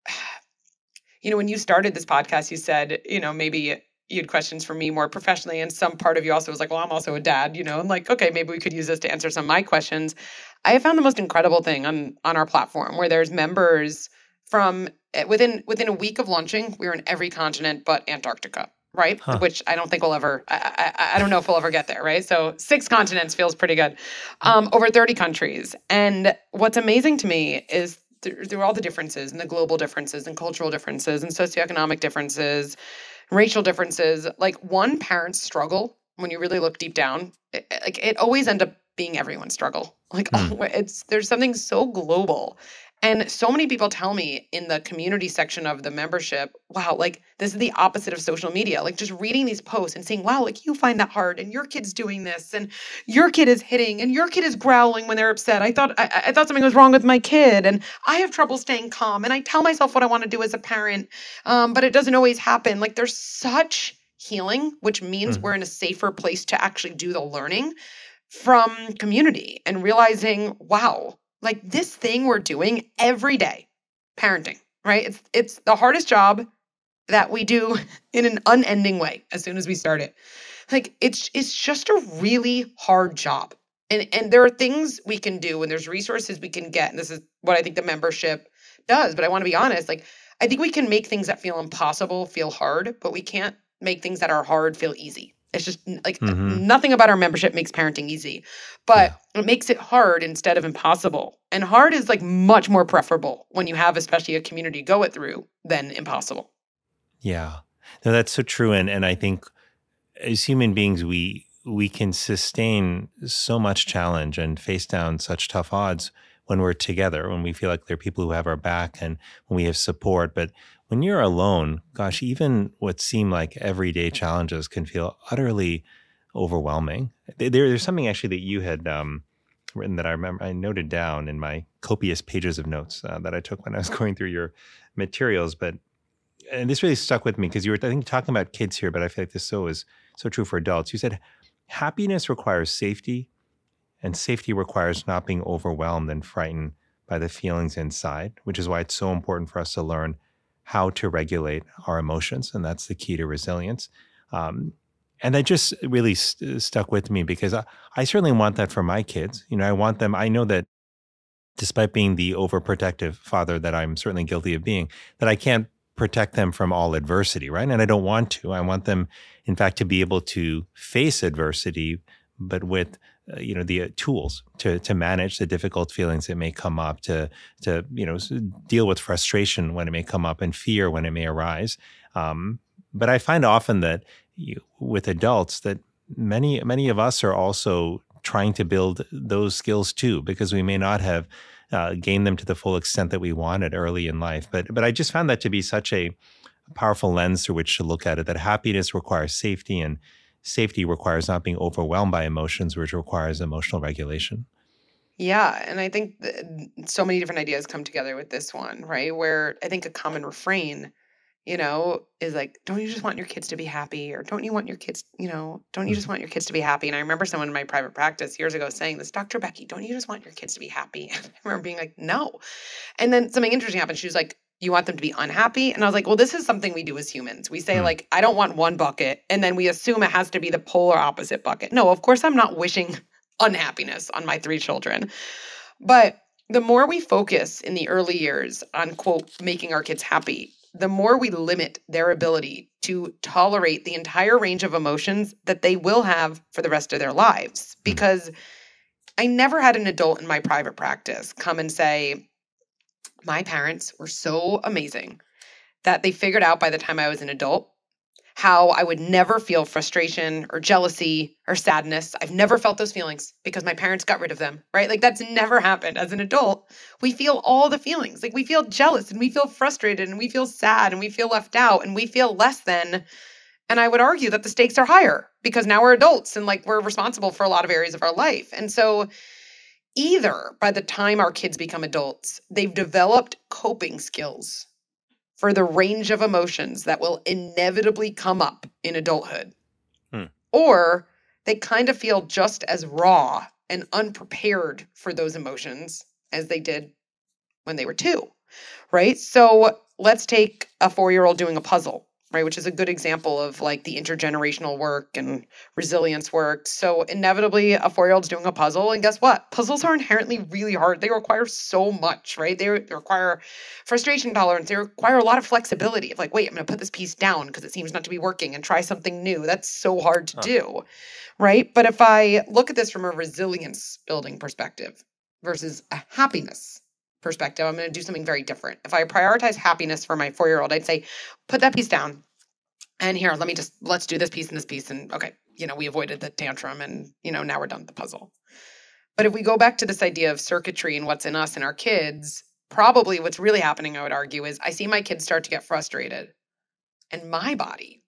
you know, when you started this podcast, you said, you know, maybe you had questions for me more professionally and some part of you also was like well i'm also a dad you know and like okay maybe we could use this to answer some of my questions. I have found the most incredible thing on on our platform where there's members from eh, within within a week of launching we are in every continent but antarctica right? Huh. which i don't think we'll ever I, I, I don't know if we'll ever get there right? So six continents feels pretty good. Um, over 30 countries. And what's amazing to me is through all the differences and the global differences and cultural differences and socioeconomic differences racial differences, like one parent's struggle when you really look deep down, it, like it always end up being everyone's struggle. Like mm. it's there's something so global. And so many people tell me in the community section of the membership, wow, like this is the opposite of social media. Like just reading these posts and saying, wow, like you find that hard and your kid's doing this and your kid is hitting and your kid is growling when they're upset. I thought I, I thought something was wrong with my kid and I have trouble staying calm and I tell myself what I want to do as a parent, um, but it doesn't always happen. Like there's such healing, which means mm we're in a safer place to actually do the learning from community and realizing, wow, like this thing we're doing every day, parenting, right? It's it's the hardest job that we do in an unending way as soon as we start it. Like it's it's just a really hard job. And and there are things we can do and there's resources we can get. And this is what I think the membership does, but I want to be honest, like I think we can make things that feel impossible feel hard, but we can't make things that are hard feel easy. It's just like mm-hmm. nothing about our membership makes parenting easy, but yeah. it makes it hard instead of impossible. And hard is like much more preferable when you have, especially a community go it through, than impossible. Yeah, no, that's so true. And and I think as human beings, we we can sustain so much challenge and face down such tough odds when we're together, when we feel like there are people who have our back and when we have support. But when you're alone, gosh, even what seem like everyday challenges can feel utterly overwhelming. There, there's something actually that you had um, written that I remember I noted down in my copious pages of notes uh, that I took when I was going through your materials. But and this really stuck with me because you were I think talking about kids here, but I feel like this so is so true for adults. You said happiness requires safety, and safety requires not being overwhelmed and frightened by the feelings inside, which is why it's so important for us to learn how to regulate our emotions, and that's the key to resilience. Um, and that just really st- stuck with me because I, I certainly want that for my kids. You know, I want them. I know that despite being the overprotective father that I'm certainly guilty of being, that I can't protect them from all adversity, right? And I don't want to. I want them, in fact, to be able to face adversity, but with uh, you know the uh, tools to to manage the difficult feelings that may come up, to to you know deal with frustration when it may come up and fear when it may arise. Um, but I find often that you, with adults that many many of us are also trying to build those skills too, because we may not have uh, gained them to the full extent that we wanted early in life. But but I just found that to be such a powerful lens through which to look at it. That happiness requires safety, and safety requires not being overwhelmed by emotions, which requires emotional regulation. Yeah, and I think so many different ideas come together with this one, right? Where I think a common refrain you know, is like, don't you just want your kids to be happy? Or don't you want your kids, you know, don't you just mm-hmm. want your kids to be happy? And I remember someone in my private practice years ago saying this, Dr. Becky, don't you just want your kids to be happy? And I remember being like, no. And then something interesting happened. She was like, you want them to be unhappy? And I was like, well, this is something we do as humans. We say, mm. like, I don't want one bucket. And then we assume it has to be the polar opposite bucket. No, of course, I'm not wishing unhappiness on my three children. But the more we focus in the early years on, quote, making our kids happy, the more we limit their ability to tolerate the entire range of emotions that they will have for the rest of their lives. Hmm. Because I never had an adult in my private practice come and say, My parents were so amazing that they figured out by the time I was an adult how I would never feel frustration or jealousy or sadness. I've never felt those feelings because my parents got rid of them, right? Like that's never happened. As an adult, we feel all the feelings. Like we feel jealous and we feel frustrated and we feel sad and we feel left out and we feel less than. And I would argue that the stakes are higher because now we're adults and like we're responsible for a lot of areas of our life. And so, either by the time our kids become adults, they've developed coping skills for the range of emotions that will inevitably come up in adulthood. Hmm. Or they kind of feel just as raw and unprepared for those emotions as they did when they were two, right? So let's take a four year old doing a puzzle right? Which is a good example of like the intergenerational work and resilience work. So, inevitably, a four year old's doing a puzzle. And guess what? Puzzles are inherently really hard. They require so much, right? They, they require frustration tolerance. They require a lot of flexibility of like, wait, I'm going to put this piece down because it seems not to be working and try something new. That's so hard to huh. do, right? But if I look at this from a resilience building perspective versus a happiness perspective, I'm going to do something very different. If I prioritize happiness for my four year old, I'd say, put that piece down. And here, let me just, let's do this piece and this piece. And okay, you know, we avoided the tantrum and, you know, now we're done with the puzzle. But if we go back to this idea of circuitry and what's in us and our kids, probably what's really happening, I would argue, is I see my kids start to get frustrated and my body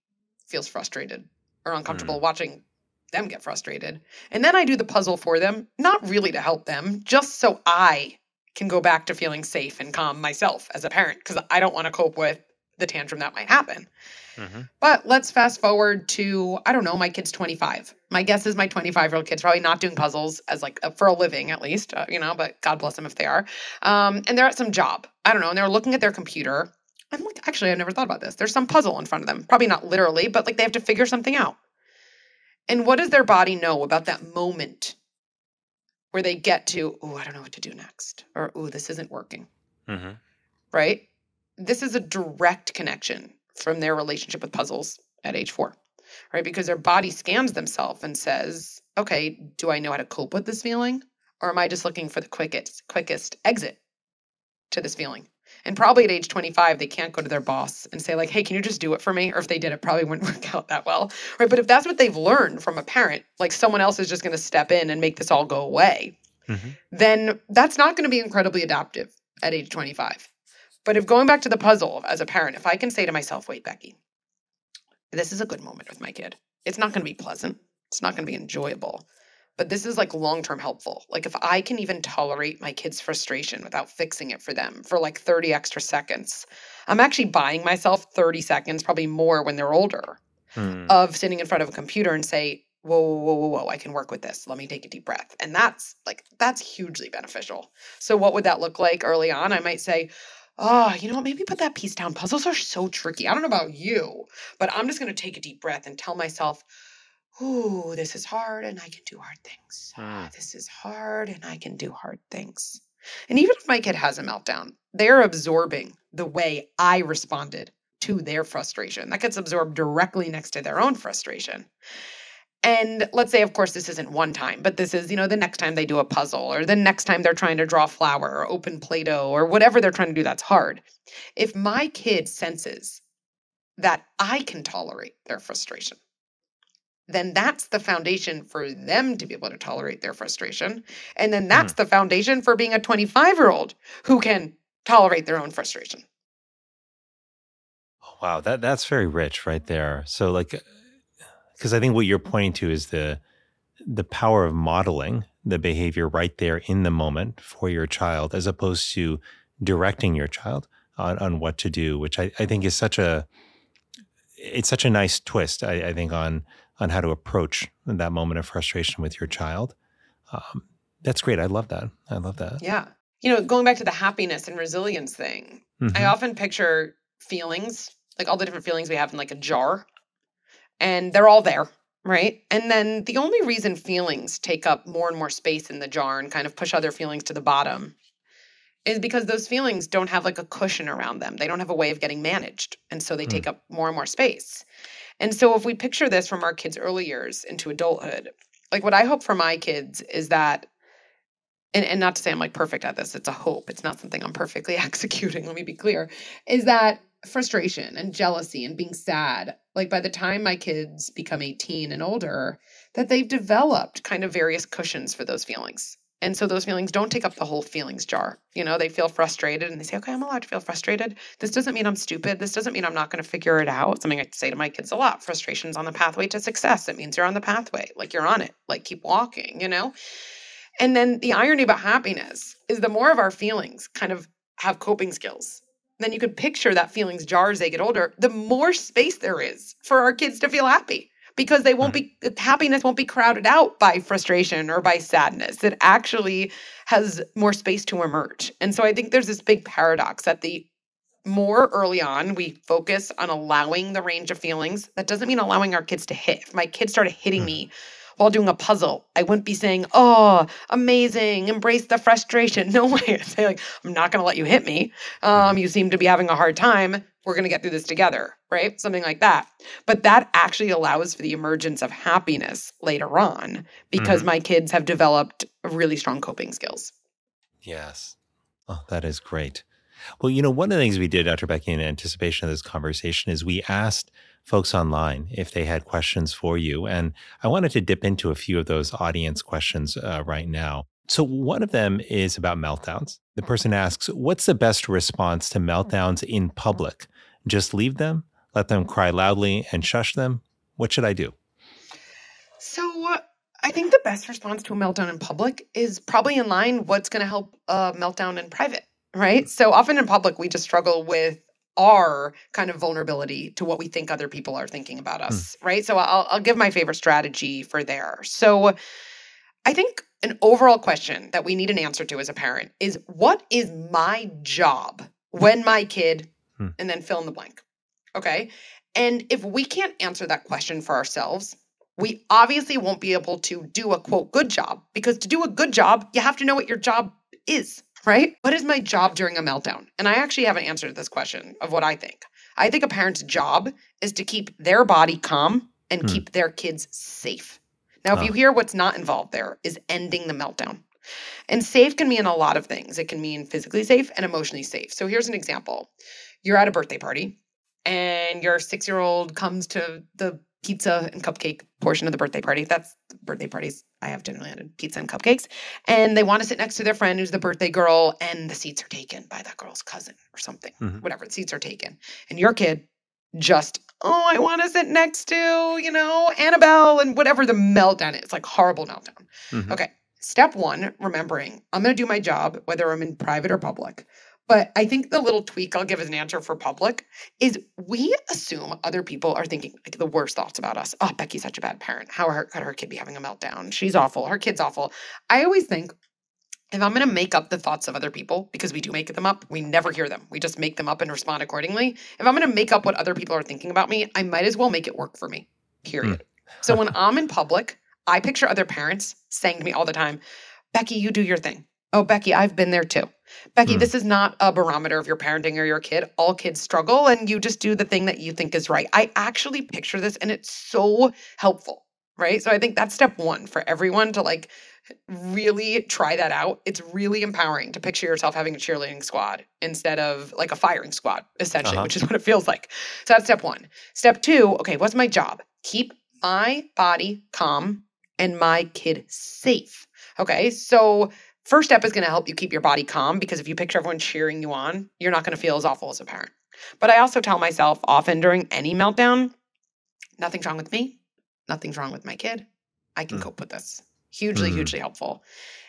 feels frustrated or uncomfortable mm. watching them get frustrated. And then I do the puzzle for them, not really to help them, just so I can go back to feeling safe and calm myself as a parent because I don't want to cope with the tantrum that might happen. Mm-hmm. But let's fast forward to I don't know, my kid's 25. My guess is my 25 year old kid's probably not doing puzzles as like a, for a living at least, uh, you know. But God bless them if they are. Um, and they're at some job. I don't know, and they're looking at their computer. I'm like, actually, I've never thought about this. There's some puzzle in front of them. Probably not literally, but like they have to figure something out. And what does their body know about that moment where they get to, oh, I don't know what to do next, or oh, this isn't working. Mm-hmm. Right? This is a direct connection from their relationship with puzzles at age four, right? Because their body scans themselves and says, okay, do I know how to cope with this feeling? Or am I just looking for the quickest, quickest exit to this feeling? And probably at age 25, they can't go to their boss and say, like, hey, can you just do it for me? Or if they did, it probably wouldn't work out that well. Right. But if that's what they've learned from a parent, like someone else is just going to step in and make this all go away, mm-hmm. then that's not going to be incredibly adaptive at age 25. But if going back to the puzzle as a parent, if I can say to myself, wait, Becky, this is a good moment with my kid. It's not going to be pleasant. It's not going to be enjoyable. But this is like long term helpful. Like if I can even tolerate my kids' frustration without fixing it for them for like 30 extra seconds, I'm actually buying myself 30 seconds, probably more when they're older, hmm. of sitting in front of a computer and say, whoa, whoa, whoa, whoa, I can work with this. Let me take a deep breath. And that's like, that's hugely beneficial. So, what would that look like early on? I might say, oh, you know what? Maybe put that piece down. Puzzles are so tricky. I don't know about you, but I'm just going to take a deep breath and tell myself, ooh, this is hard and I can do hard things. Mm. This is hard and I can do hard things. And even if my kid has a meltdown, they're absorbing the way I responded to their frustration. That gets absorbed directly next to their own frustration. And let's say, of course, this isn't one time, but this is, you know, the next time they do a puzzle or the next time they're trying to draw a flower or open Play Doh or whatever they're trying to do that's hard. If my kid senses that I can tolerate their frustration, then that's the foundation for them to be able to tolerate their frustration. And then that's mm. the foundation for being a 25 year old who can tolerate their own frustration. Oh, wow, that that's very rich right there. So like because I think what you're pointing to is the the power of modeling the behavior right there in the moment for your child as opposed to directing your child on, on what to do, which I, I think is such a it's such a nice twist, I, I think, on on how to approach that moment of frustration with your child. Um, that's great. I love that. I love that. Yeah. You know, going back to the happiness and resilience thing, mm-hmm. I often picture feelings, like all the different feelings we have in like a jar, and they're all there, right? And then the only reason feelings take up more and more space in the jar and kind of push other feelings to the bottom is because those feelings don't have like a cushion around them. They don't have a way of getting managed. And so they mm. take up more and more space. And so if we picture this from our kids' early years into adulthood, like what I hope for my kids is that and, and not to say I'm like perfect at this, it's a hope. It's not something I'm perfectly executing, let me be clear, is that frustration and jealousy and being sad, like by the time my kids become 18 and older, that they've developed kind of various cushions for those feelings. And so those feelings don't take up the whole feelings jar. You know, they feel frustrated and they say, okay, I'm allowed to feel frustrated. This doesn't mean I'm stupid. This doesn't mean I'm not going to figure it out. Something I say to my kids a lot frustration's on the pathway to success. It means you're on the pathway, like you're on it, like keep walking, you know? And then the irony about happiness is the more of our feelings kind of have coping skills, then you could picture that feelings jar as they get older, the more space there is for our kids to feel happy because they won't be happiness won't be crowded out by frustration or by sadness. It actually has more space to emerge. And so i think there's this big paradox that the more early on we focus on allowing the range of feelings that doesn't mean allowing our kids to hit. If my kids started hitting me mm-hmm. while doing a puzzle i wouldn't be saying oh amazing embrace the frustration. No way i'd say like i'm not going to let you hit me. Um, mm-hmm. you seem to be having a hard time we're going to get through this together, right? Something like that. But that actually allows for the emergence of happiness later on because mm-hmm. my kids have developed really strong coping skills. Yes. Oh, that is great. Well, you know, one of the things we did, Dr. Becky, in anticipation of this conversation is we asked folks online if they had questions for you. And I wanted to dip into a few of those audience questions uh, right now. So, one of them is about meltdowns. The person asks, What's the best response to meltdowns in public? Just leave them, let them cry loudly, and shush them? What should I do? So, uh, I think the best response to a meltdown in public is probably in line what's going to help a meltdown in private, right? So, often in public, we just struggle with our kind of vulnerability to what we think other people are thinking about us, hmm. right? So, I'll, I'll give my favorite strategy for there. So, I think an overall question that we need an answer to as a parent is what is my job when my kid, hmm. and then fill in the blank. Okay. And if we can't answer that question for ourselves, we obviously won't be able to do a quote good job because to do a good job, you have to know what your job is, right? What is my job during a meltdown? And I actually haven't answered this question of what I think. I think a parent's job is to keep their body calm and hmm. keep their kids safe. Now, if you hear what's not involved there, is ending the meltdown. And safe can mean a lot of things. It can mean physically safe and emotionally safe. So here's an example you're at a birthday party, and your six year old comes to the pizza and cupcake portion of the birthday party. That's birthday parties I have generally had pizza and cupcakes. And they want to sit next to their friend who's the birthday girl, and the seats are taken by that girl's cousin or something, mm-hmm. whatever. The seats are taken. And your kid just oh, I want to sit next to, you know, Annabelle and whatever the meltdown is, like horrible meltdown. Mm-hmm. Okay. Step one, remembering I'm going to do my job, whether I'm in private or public. But I think the little tweak I'll give as an answer for public is we assume other people are thinking like the worst thoughts about us. Oh, Becky's such a bad parent. How her, could her kid be having a meltdown? She's awful. Her kid's awful. I always think if I'm going to make up the thoughts of other people, because we do make them up, we never hear them. We just make them up and respond accordingly. If I'm going to make up what other people are thinking about me, I might as well make it work for me, period. Mm. so when I'm in public, I picture other parents saying to me all the time, Becky, you do your thing. Oh, Becky, I've been there too. Becky, mm. this is not a barometer of your parenting or your kid. All kids struggle and you just do the thing that you think is right. I actually picture this and it's so helpful, right? So I think that's step one for everyone to like really try that out. It's really empowering to picture yourself having a cheerleading squad instead of like a firing squad, essentially, uh-huh. which is what it feels like. So that's step one. Step two, okay, what's my job? Keep my body calm and my kid safe. Okay, so first step is going to help you keep your body calm because if you picture everyone cheering you on, you're not going to feel as awful as a parent. But I also tell myself often during any meltdown, nothing's wrong with me, nothing's wrong with my kid. I can mm. cope with this. Hugely, mm. hugely helpful.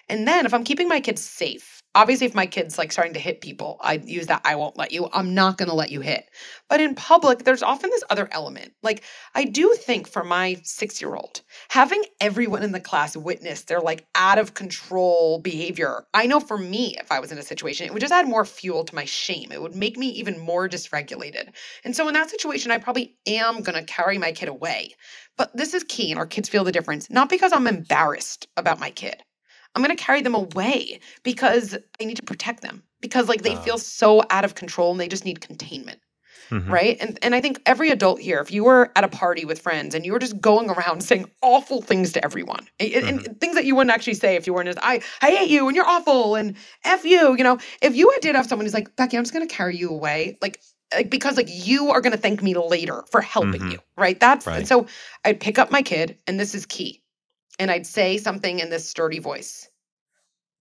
And then if I'm keeping my kids safe, obviously if my kid's like starting to hit people, I use that I won't let you. I'm not going to let you hit. But in public, there's often this other element. Like I do think for my 6-year-old, having everyone in the class witness their like out of control behavior. I know for me if I was in a situation, it would just add more fuel to my shame. It would make me even more dysregulated. And so in that situation, I probably am going to carry my kid away. But this is key, and our kids feel the difference, not because I'm embarrassed about my kid. I'm going to carry them away because I need to protect them because like they uh. feel so out of control and they just need containment. Mm-hmm. Right. And and I think every adult here, if you were at a party with friends and you were just going around saying awful things to everyone, and, mm-hmm. and things that you wouldn't actually say if you weren't just I I hate you and you're awful and F you, you know, if you did have someone who's like, Becky, I'm just gonna carry you away, like like because like you are going to thank me later for helping mm-hmm. you right that's right. so i'd pick up my kid and this is key and i'd say something in this sturdy voice.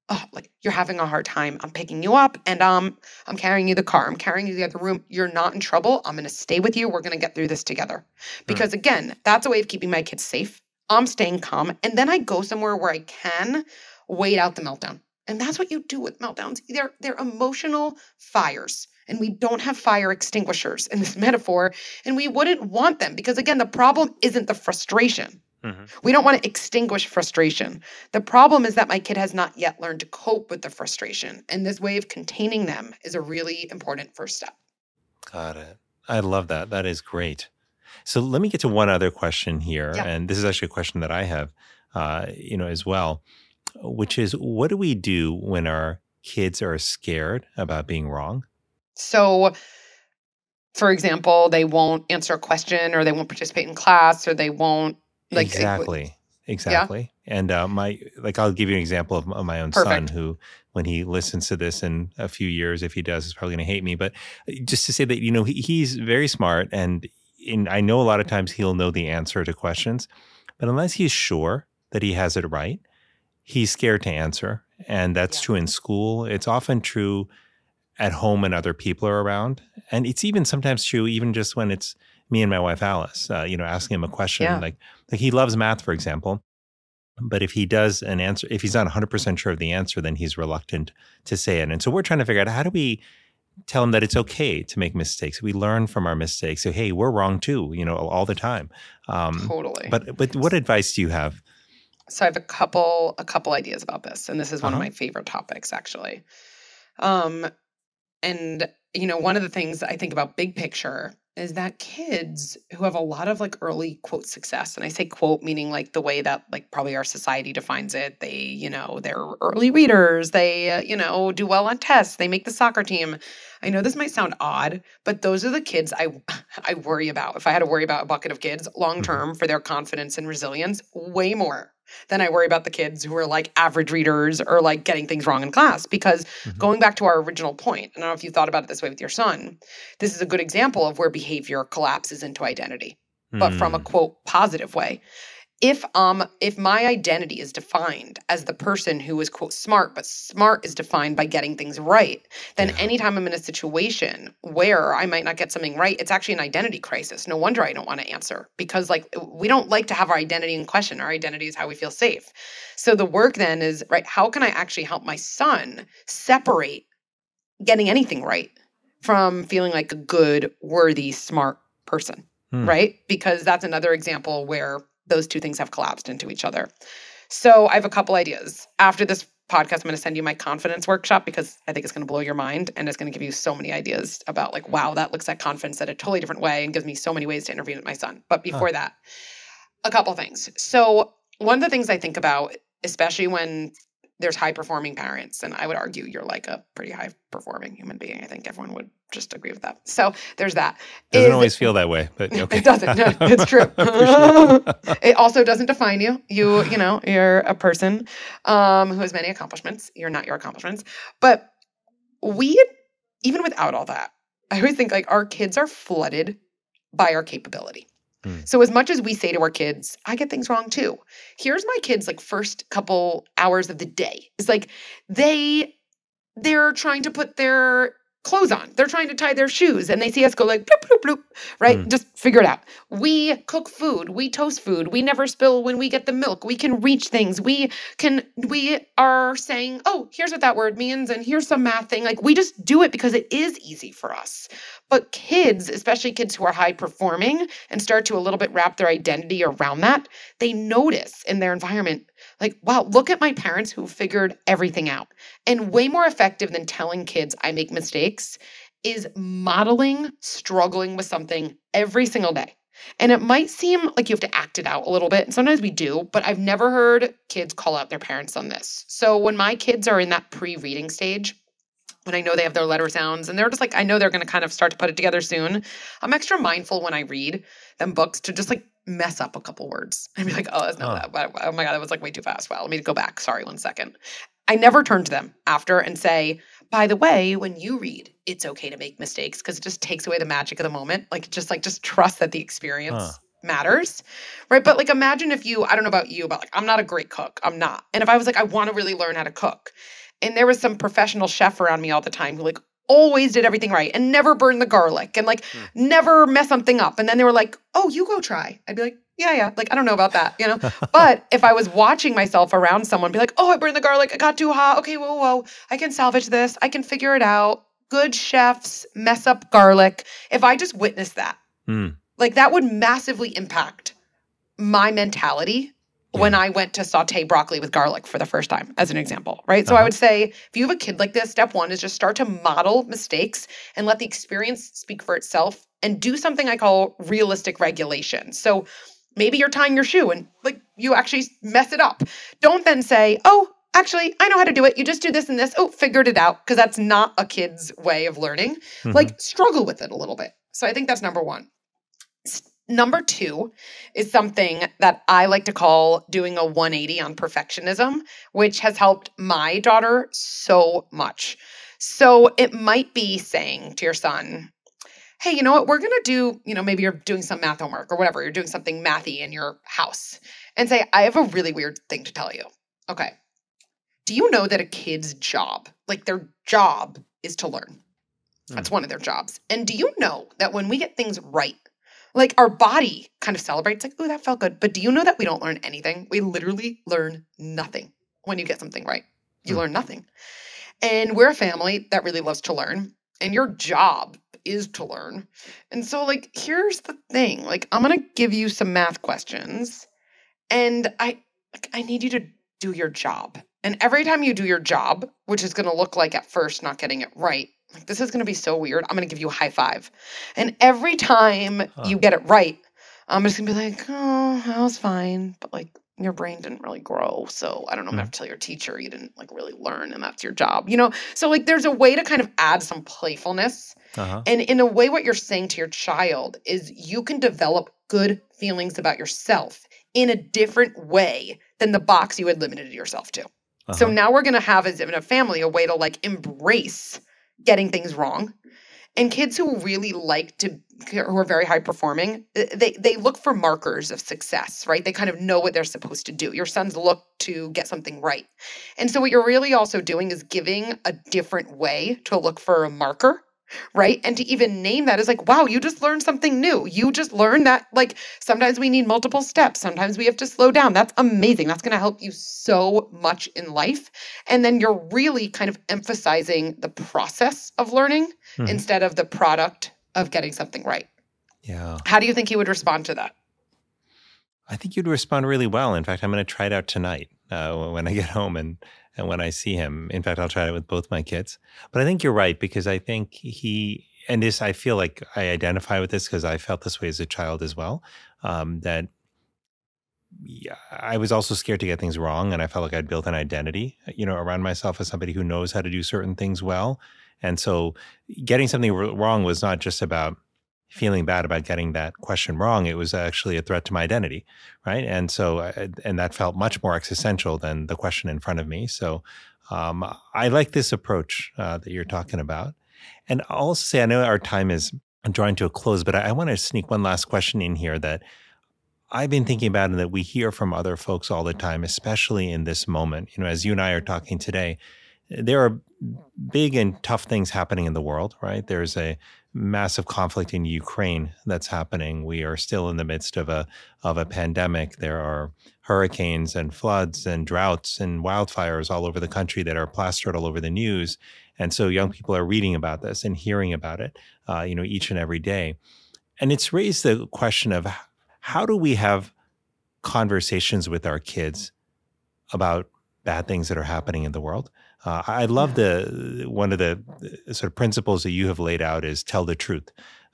Oh like you're having a hard time. I'm picking you up and um i'm carrying you the car. I'm carrying you to the other room. You're not in trouble. I'm going to stay with you. We're going to get through this together. Hmm. because again that's a way of keeping my kids safe. I'm staying calm and then i go somewhere where i can wait out the meltdown. And that's what you do with meltdowns. They're they're emotional fires and we don't have fire extinguishers in this metaphor, and we wouldn't want them because, again, the problem isn't the frustration. Mm-hmm. We don't want to extinguish frustration. The problem is that my kid has not yet learned to cope with the frustration, and this way of containing them is a really important first step. Got it. I love that. That is great. So let me get to one other question here, yeah. and this is actually a question that I have, uh, you know, as well, which is, what do we do when our kids are scared about being wrong? So, for example, they won't answer a question or they won't participate in class or they won't like exactly. Exactly. Yeah? And uh, my like I'll give you an example of, of my own Perfect. son who when he listens to this in a few years if he does is probably going to hate me but uh, just to say that you know he, he's very smart and in, I know a lot of times he'll know the answer to questions but unless he's sure that he has it right he's scared to answer and that's yeah. true in school it's often true at home and other people are around. And it's even sometimes true, even just when it's me and my wife Alice, uh, you know, asking him a question. Yeah. Like, like he loves math, for example. But if he does an answer, if he's not 100% sure of the answer, then he's reluctant to say it. And so we're trying to figure out how do we tell him that it's okay to make mistakes. We learn from our mistakes. So, hey, we're wrong too, you know, all the time. Um, totally. But, but what advice do you have? So I have a couple, a couple ideas about this. And this is one uh-huh. of my favorite topics, actually. Um, and, you know, one of the things I think about big picture is that kids who have a lot of like early quote success, and I say quote meaning like the way that like probably our society defines it, they, you know, they're early readers, they, uh, you know, do well on tests, they make the soccer team. I know this might sound odd, but those are the kids I I worry about. If I had to worry about a bucket of kids long mm-hmm. term for their confidence and resilience, way more then I worry about the kids who are like average readers or like getting things wrong in class. Because mm-hmm. going back to our original point, I don't know if you thought about it this way with your son, this is a good example of where behavior collapses into identity, mm. but from a mm. quote positive way. If um if my identity is defined as the person who is quote smart but smart is defined by getting things right then Yeah. anytime i'm in a situation where i might not get something right it's actually an identity crisis no wonder i don't want to answer because like we don't like to have our identity in question our identity is how we feel safe so the work then is right how can i actually help my son separate getting anything right from feeling like a good worthy smart person Hmm. right because that's another example where those two things have collapsed into each other. So i have a couple ideas. After this podcast i'm going to send you my confidence workshop because i think it's going to blow your mind and it's going to give you so many ideas about like wow that looks at confidence in a totally different way and gives me so many ways to intervene with my son. But before that a couple things. So one of the things i think about especially when there's high performing parents and i would argue you're like a pretty high performing human being i think everyone would just agree with that so there's that It Doesn't is- always feel that way, but okay. it doesn't. No, it's true. It. it also doesn't define you. You, you know, you're a person um, who has many accomplishments. You're not your accomplishments. But we, even without all that, I always think like our kids are flooded by our capability. Hmm. So as much as we say to our kids, I get things wrong too. Here's my kids like first couple hours of the day. It's like they they're trying to put their clothes on. They're trying to tie their shoes and they see us go like bloop bloop bloop, right? Hmm. Just figure it out. We cook food, we toast food, we never spill when we get the milk. We can reach things. We can we are saying, "Oh, here's what that word means and here's some math thing." Like we just do it because it is easy for us. But kids, especially kids who are high performing and start to a little bit wrap their identity around that, they notice in their environment like, wow, look at my parents who figured everything out. And way more effective than telling kids I make mistakes is modeling struggling with something every single day. And it might seem like you have to act it out a little bit. And sometimes we do, but I've never heard kids call out their parents on this. So when my kids are in that pre reading stage, when I know they have their letter sounds and they're just like, I know they're going to kind of start to put it together soon, I'm extra mindful when I read them books to just like mess up a couple words and be like, oh, that's not Huh. that. Oh my God, that was like way too fast. Wow, let me go back. Sorry, one second. I never turn to them after and say, by the way, when you read, it's okay to make mistakes because it just takes away the magic of the moment. Like, just like, just trust that the experience Huh. matters. Right. But like, imagine if you, I don't know about you, but like, I'm not a great cook. I'm not. And if I was like, I want to really learn how to cook, and there was some professional chef around me all the time who like always did everything right and never burned the garlic and like Hmm. never mess something up. And then they were like, oh, you go try. I'd be like, yeah, yeah. Like, I don't know about that, you know? but if I was watching myself around someone, be like, oh, I burned the garlic. I got too hot. Okay, whoa, whoa. I can salvage this. I can figure it out. Good chefs mess up garlic. If I just witnessed that, Hmm. like that would massively impact my mentality when I went to saute broccoli with garlic for the first time, as an example, right? So I Uh-huh. would say if you have a kid like this, step one is just start to model mistakes and let the experience speak for itself and do something I call realistic regulation. So maybe you're tying your shoe and like you actually mess it up. Don't then say, oh, actually, I know how to do it. You just do this and this. Oh, figured it out. Because that's not a kid's way of learning. Mhm. Like struggle with it a little bit. So I think that's number one. Number two is something that I like to call doing a 180 on perfectionism, which has helped my daughter so much. So it might be saying to your son, Hey, you know what? We're going to do, you know, maybe you're doing some math homework or whatever. You're doing something mathy in your house and say, I have a really weird thing to tell you. Okay. Do you know that a kid's job, like their job, is to learn? Hmm. That's one of their jobs. And do you know that when we get things right, like our body kind of celebrates, like, oh, that felt good. But do you know that we don't learn anything? We literally learn nothing when you get something right. You Hmm. learn nothing. And we're a family that really loves to learn, and your job is to learn. And so, like, here's the thing like, I'm going to give you some math questions, and I, like, I need you to do your job. And every time you do your job, which is going to look like at first not getting it right, like this is going to be so weird. I'm going to give you a high five. And every time Huh. you get it right, I'm just going to be like, oh, that was fine. But like your brain didn't really grow. So I don't know. I'm going to have to tell your teacher you didn't like really learn and that's your job, you know? So like there's a way to kind of add some playfulness. Uh-huh. And in a way, what you're saying to your child is you can develop good feelings about yourself in a different way than the box you had limited yourself to. So Uh-huh. now we're going to have, as in a family, a way to like embrace getting things wrong And kids who really like to who are very high performing, uh, they they look for markers of success, right? They kind of know what they're supposed to do. Your sons look to get something right. And so what you're really also doing is giving a different way to look for a marker right? And to even name that is like, wow, you just learned something new. You just learned that, like, sometimes we need multiple steps. Sometimes we have to slow down. That's amazing. That's going to help you so much in life. And then you're really kind of emphasizing the process of learning mm-hmm. instead of the product of getting something right. Yeah. How do you think he would respond to that? I think you'd respond really well. In fact, I'm going to try it out tonight uh, when I get home and and when I see him. In fact, I'll try it with both my kids. But I think you're right because I think he and this I feel like I identify with this because I felt this way as a child as well. Um, that I was also scared to get things wrong, and I felt like I'd built an identity, you know, around myself as somebody who knows how to do certain things well. And so, getting something wrong was not just about feeling bad about getting that question wrong. It was actually a threat to my identity, right? And so, uh, and that felt much more existential than the question in front of me. So, um, I like this approach uh, that you're talking about. And I'll also say, I know our time is drawing to a close, but I, I want to sneak one last question in here that I've been thinking about and that we hear from other folks all the time, especially in this moment. You know, as you and I are talking today, there are big and tough things happening in the world, right? There's a massive conflict in Ukraine that's happening. We are still in the midst of a of a pandemic. There are hurricanes and floods and droughts and wildfires all over the country that are plastered all over the news. And so young people are reading about this and hearing about it, uh, you know, each and every day. And it's raised the question of how do we have conversations with our kids about bad things that are happening in the world? Uh, I love the one of the sort of principles that you have laid out is tell the truth.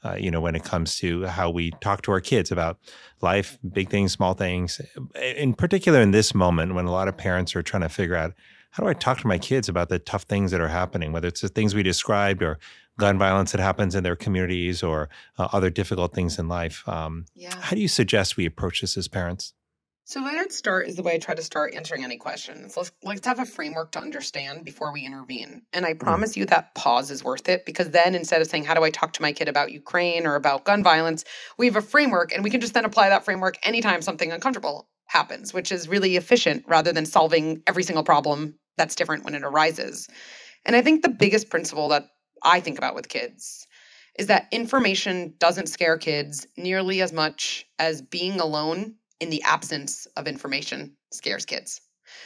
Uh, you know, when it comes to how we talk to our kids about life, big things, small things. In particular, in this moment, when a lot of parents are trying to figure out how do I talk to my kids about the tough things that are happening, whether it's the things we described or gun violence that happens in their communities or uh, other difficult things in life. Um, yeah. How do you suggest we approach this as parents? So I'd start is the way I try to start answering any questions. Let's let's have a framework to understand before we intervene. And I mm-hmm. promise mm. you that pause is worth it because then instead of saying how do I talk to my kid about Ukraine or about gun violence, we have a framework and we can just then apply that framework anytime something uncomfortable happens, which is really efficient rather than solving every single problem that's different when it arises. And I think the biggest principle that I think about with kids is that information doesn't scare kids nearly as much as being alone in the absence of information scares kids.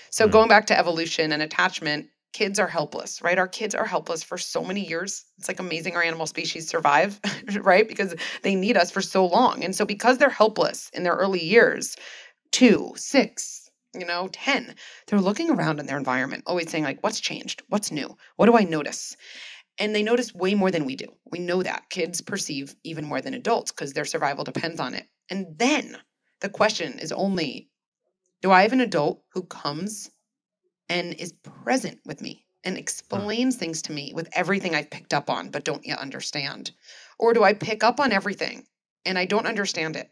So, mm. going back to evolution and attachment, kids are helpless, right? Our kids are helpless for so many years. It's like amazing our animal species survive, right? Because they need us for so long. And so, because they're helpless in their early years, two, six, you know, 10, they're looking around in their environment, always saying, like, what's changed? What's new? What do I notice? And they notice way more than we do. We know that kids perceive even more than adults because their survival depends on it. And then the question is only do I have an adult who comes and is present with me and explains mm. things to me with everything I've picked up on but don't yet understand? Or do I pick up on everything and I don't understand it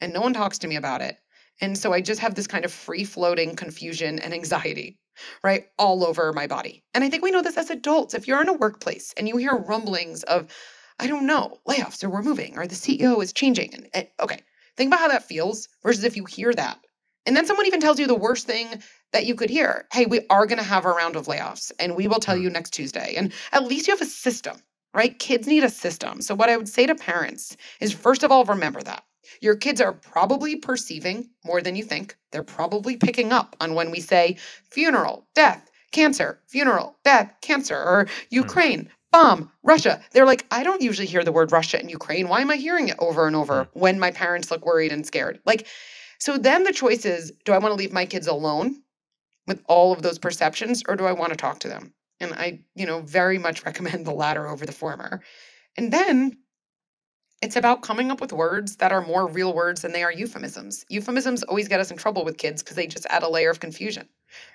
and no one talks to me about it? And so I just have this kind of free floating confusion and anxiety, right? All over my body. And I think we know this as adults. If you're in a workplace and you hear rumblings of, I don't know, layoffs or we're moving or the CEO is changing, and, and okay, Think about how that feels versus if you hear that. And then someone even tells you the worst thing that you could hear. Hey, we are going to have a round of layoffs and we will tell hmm. you next Tuesday. And at least you have a system, right? Kids need a system. So, what I would say to parents is first of all, remember that. Your kids are probably perceiving more than you think. They're probably picking up on when we say funeral, death, cancer, funeral, death, cancer, or hmm. Ukraine, bomb, Russia. They're like, I don't usually hear the word Russia and Ukraine. Why am I hearing it over and over hmm. when my parents look worried and scared? Like, so then the choice is do I want to leave my kids alone with all of those perceptions or do I want to talk to them? And I, you know, very much recommend the latter over the former. And then it's about coming up with words that are more real words than they are euphemisms. Euphemisms always get us in trouble with kids because they just add a layer of confusion,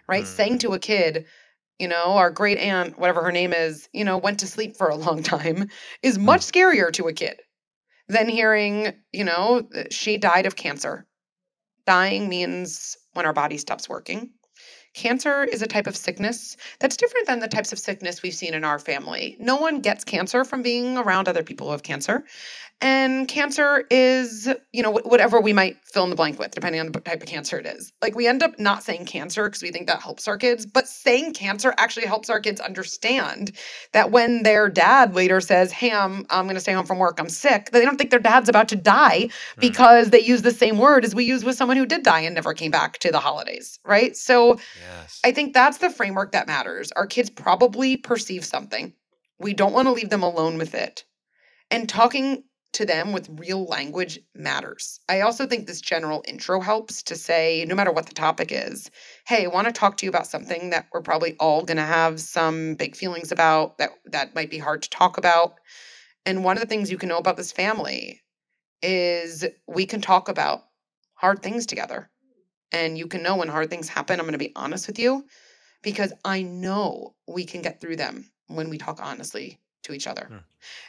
right? Mm. Saying to a kid, you know, our great aunt, whatever her name is, you know, went to sleep for a long time is hmm. much scarier to a kid than hearing, you know, she died of cancer. Dying means when our body stops working. Cancer is a type of sickness that's different than the types of sickness we've seen in our family. No one gets cancer from being around other people who have cancer. And cancer is, you know, whatever we might fill in the blank with, depending on the type of cancer it is. Like we end up not saying cancer because we think that helps our kids, but saying cancer actually helps our kids understand that when their dad later says, Hey, I'm, I'm going to stay home from work, I'm sick, they don't think their dad's about to die hmm. because they use the same word as we use with someone who did die and never came back to the holidays, right? So yes. I think that's the framework that matters. Our kids probably perceive something. We don't want to leave them alone with it. And talking to them with real language matters. I also think this general intro helps to say, no matter what the topic is, hey, I want to talk to you about something that we're probably all going to have some big feelings about that that might be hard to talk about. And one of the things you can know about this family is we can talk about hard things together. And you can know when hard things happen, I'm going to be honest with you because I know we can get through them when we talk honestly to each other. Hmm.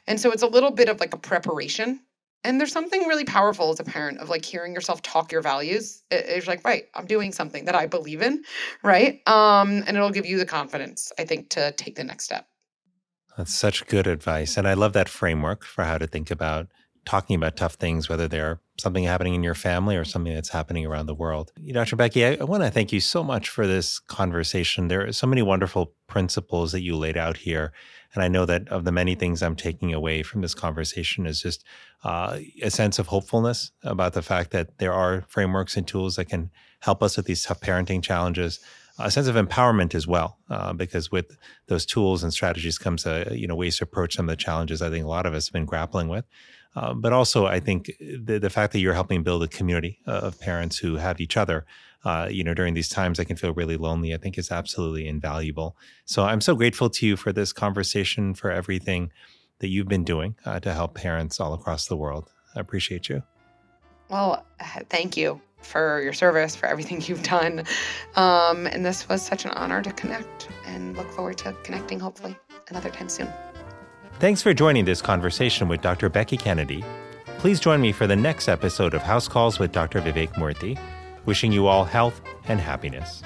And so it's a little bit of like a preparation. And there's something really powerful as a parent of like hearing yourself talk your values. It's like, right, I'm doing something that I believe in, right? Um, and it'll give you the confidence, I think, to take the next step. That's such good advice. And I love that framework for how to think about talking about tough things, whether they're something happening in your family or something that's happening around the world. Dr. Becky, I, I want to thank you so much for this conversation. There are so many wonderful principles that you laid out here. And I know that of the many things I'm taking away from this conversation is just uh, a sense of hopefulness about the fact that there are frameworks and tools that can help us with these tough parenting challenges. A sense of empowerment as well, uh, because with those tools and strategies comes a, you know ways to approach some of the challenges I think a lot of us have been grappling with. Uh, but also, I think the, the fact that you're helping build a community of parents who have each other, uh, you know, during these times I can feel really lonely, I think is absolutely invaluable. So I'm so grateful to you for this conversation, for everything that you've been doing uh, to help parents all across the world. I appreciate you. Well, thank you for your service, for everything you've done. Um, and this was such an honor to connect and look forward to connecting hopefully another time soon. Thanks for joining this conversation with Dr. Becky Kennedy. Please join me for the next episode of House Calls with Dr. Vivek Murthy. Wishing you all health and happiness.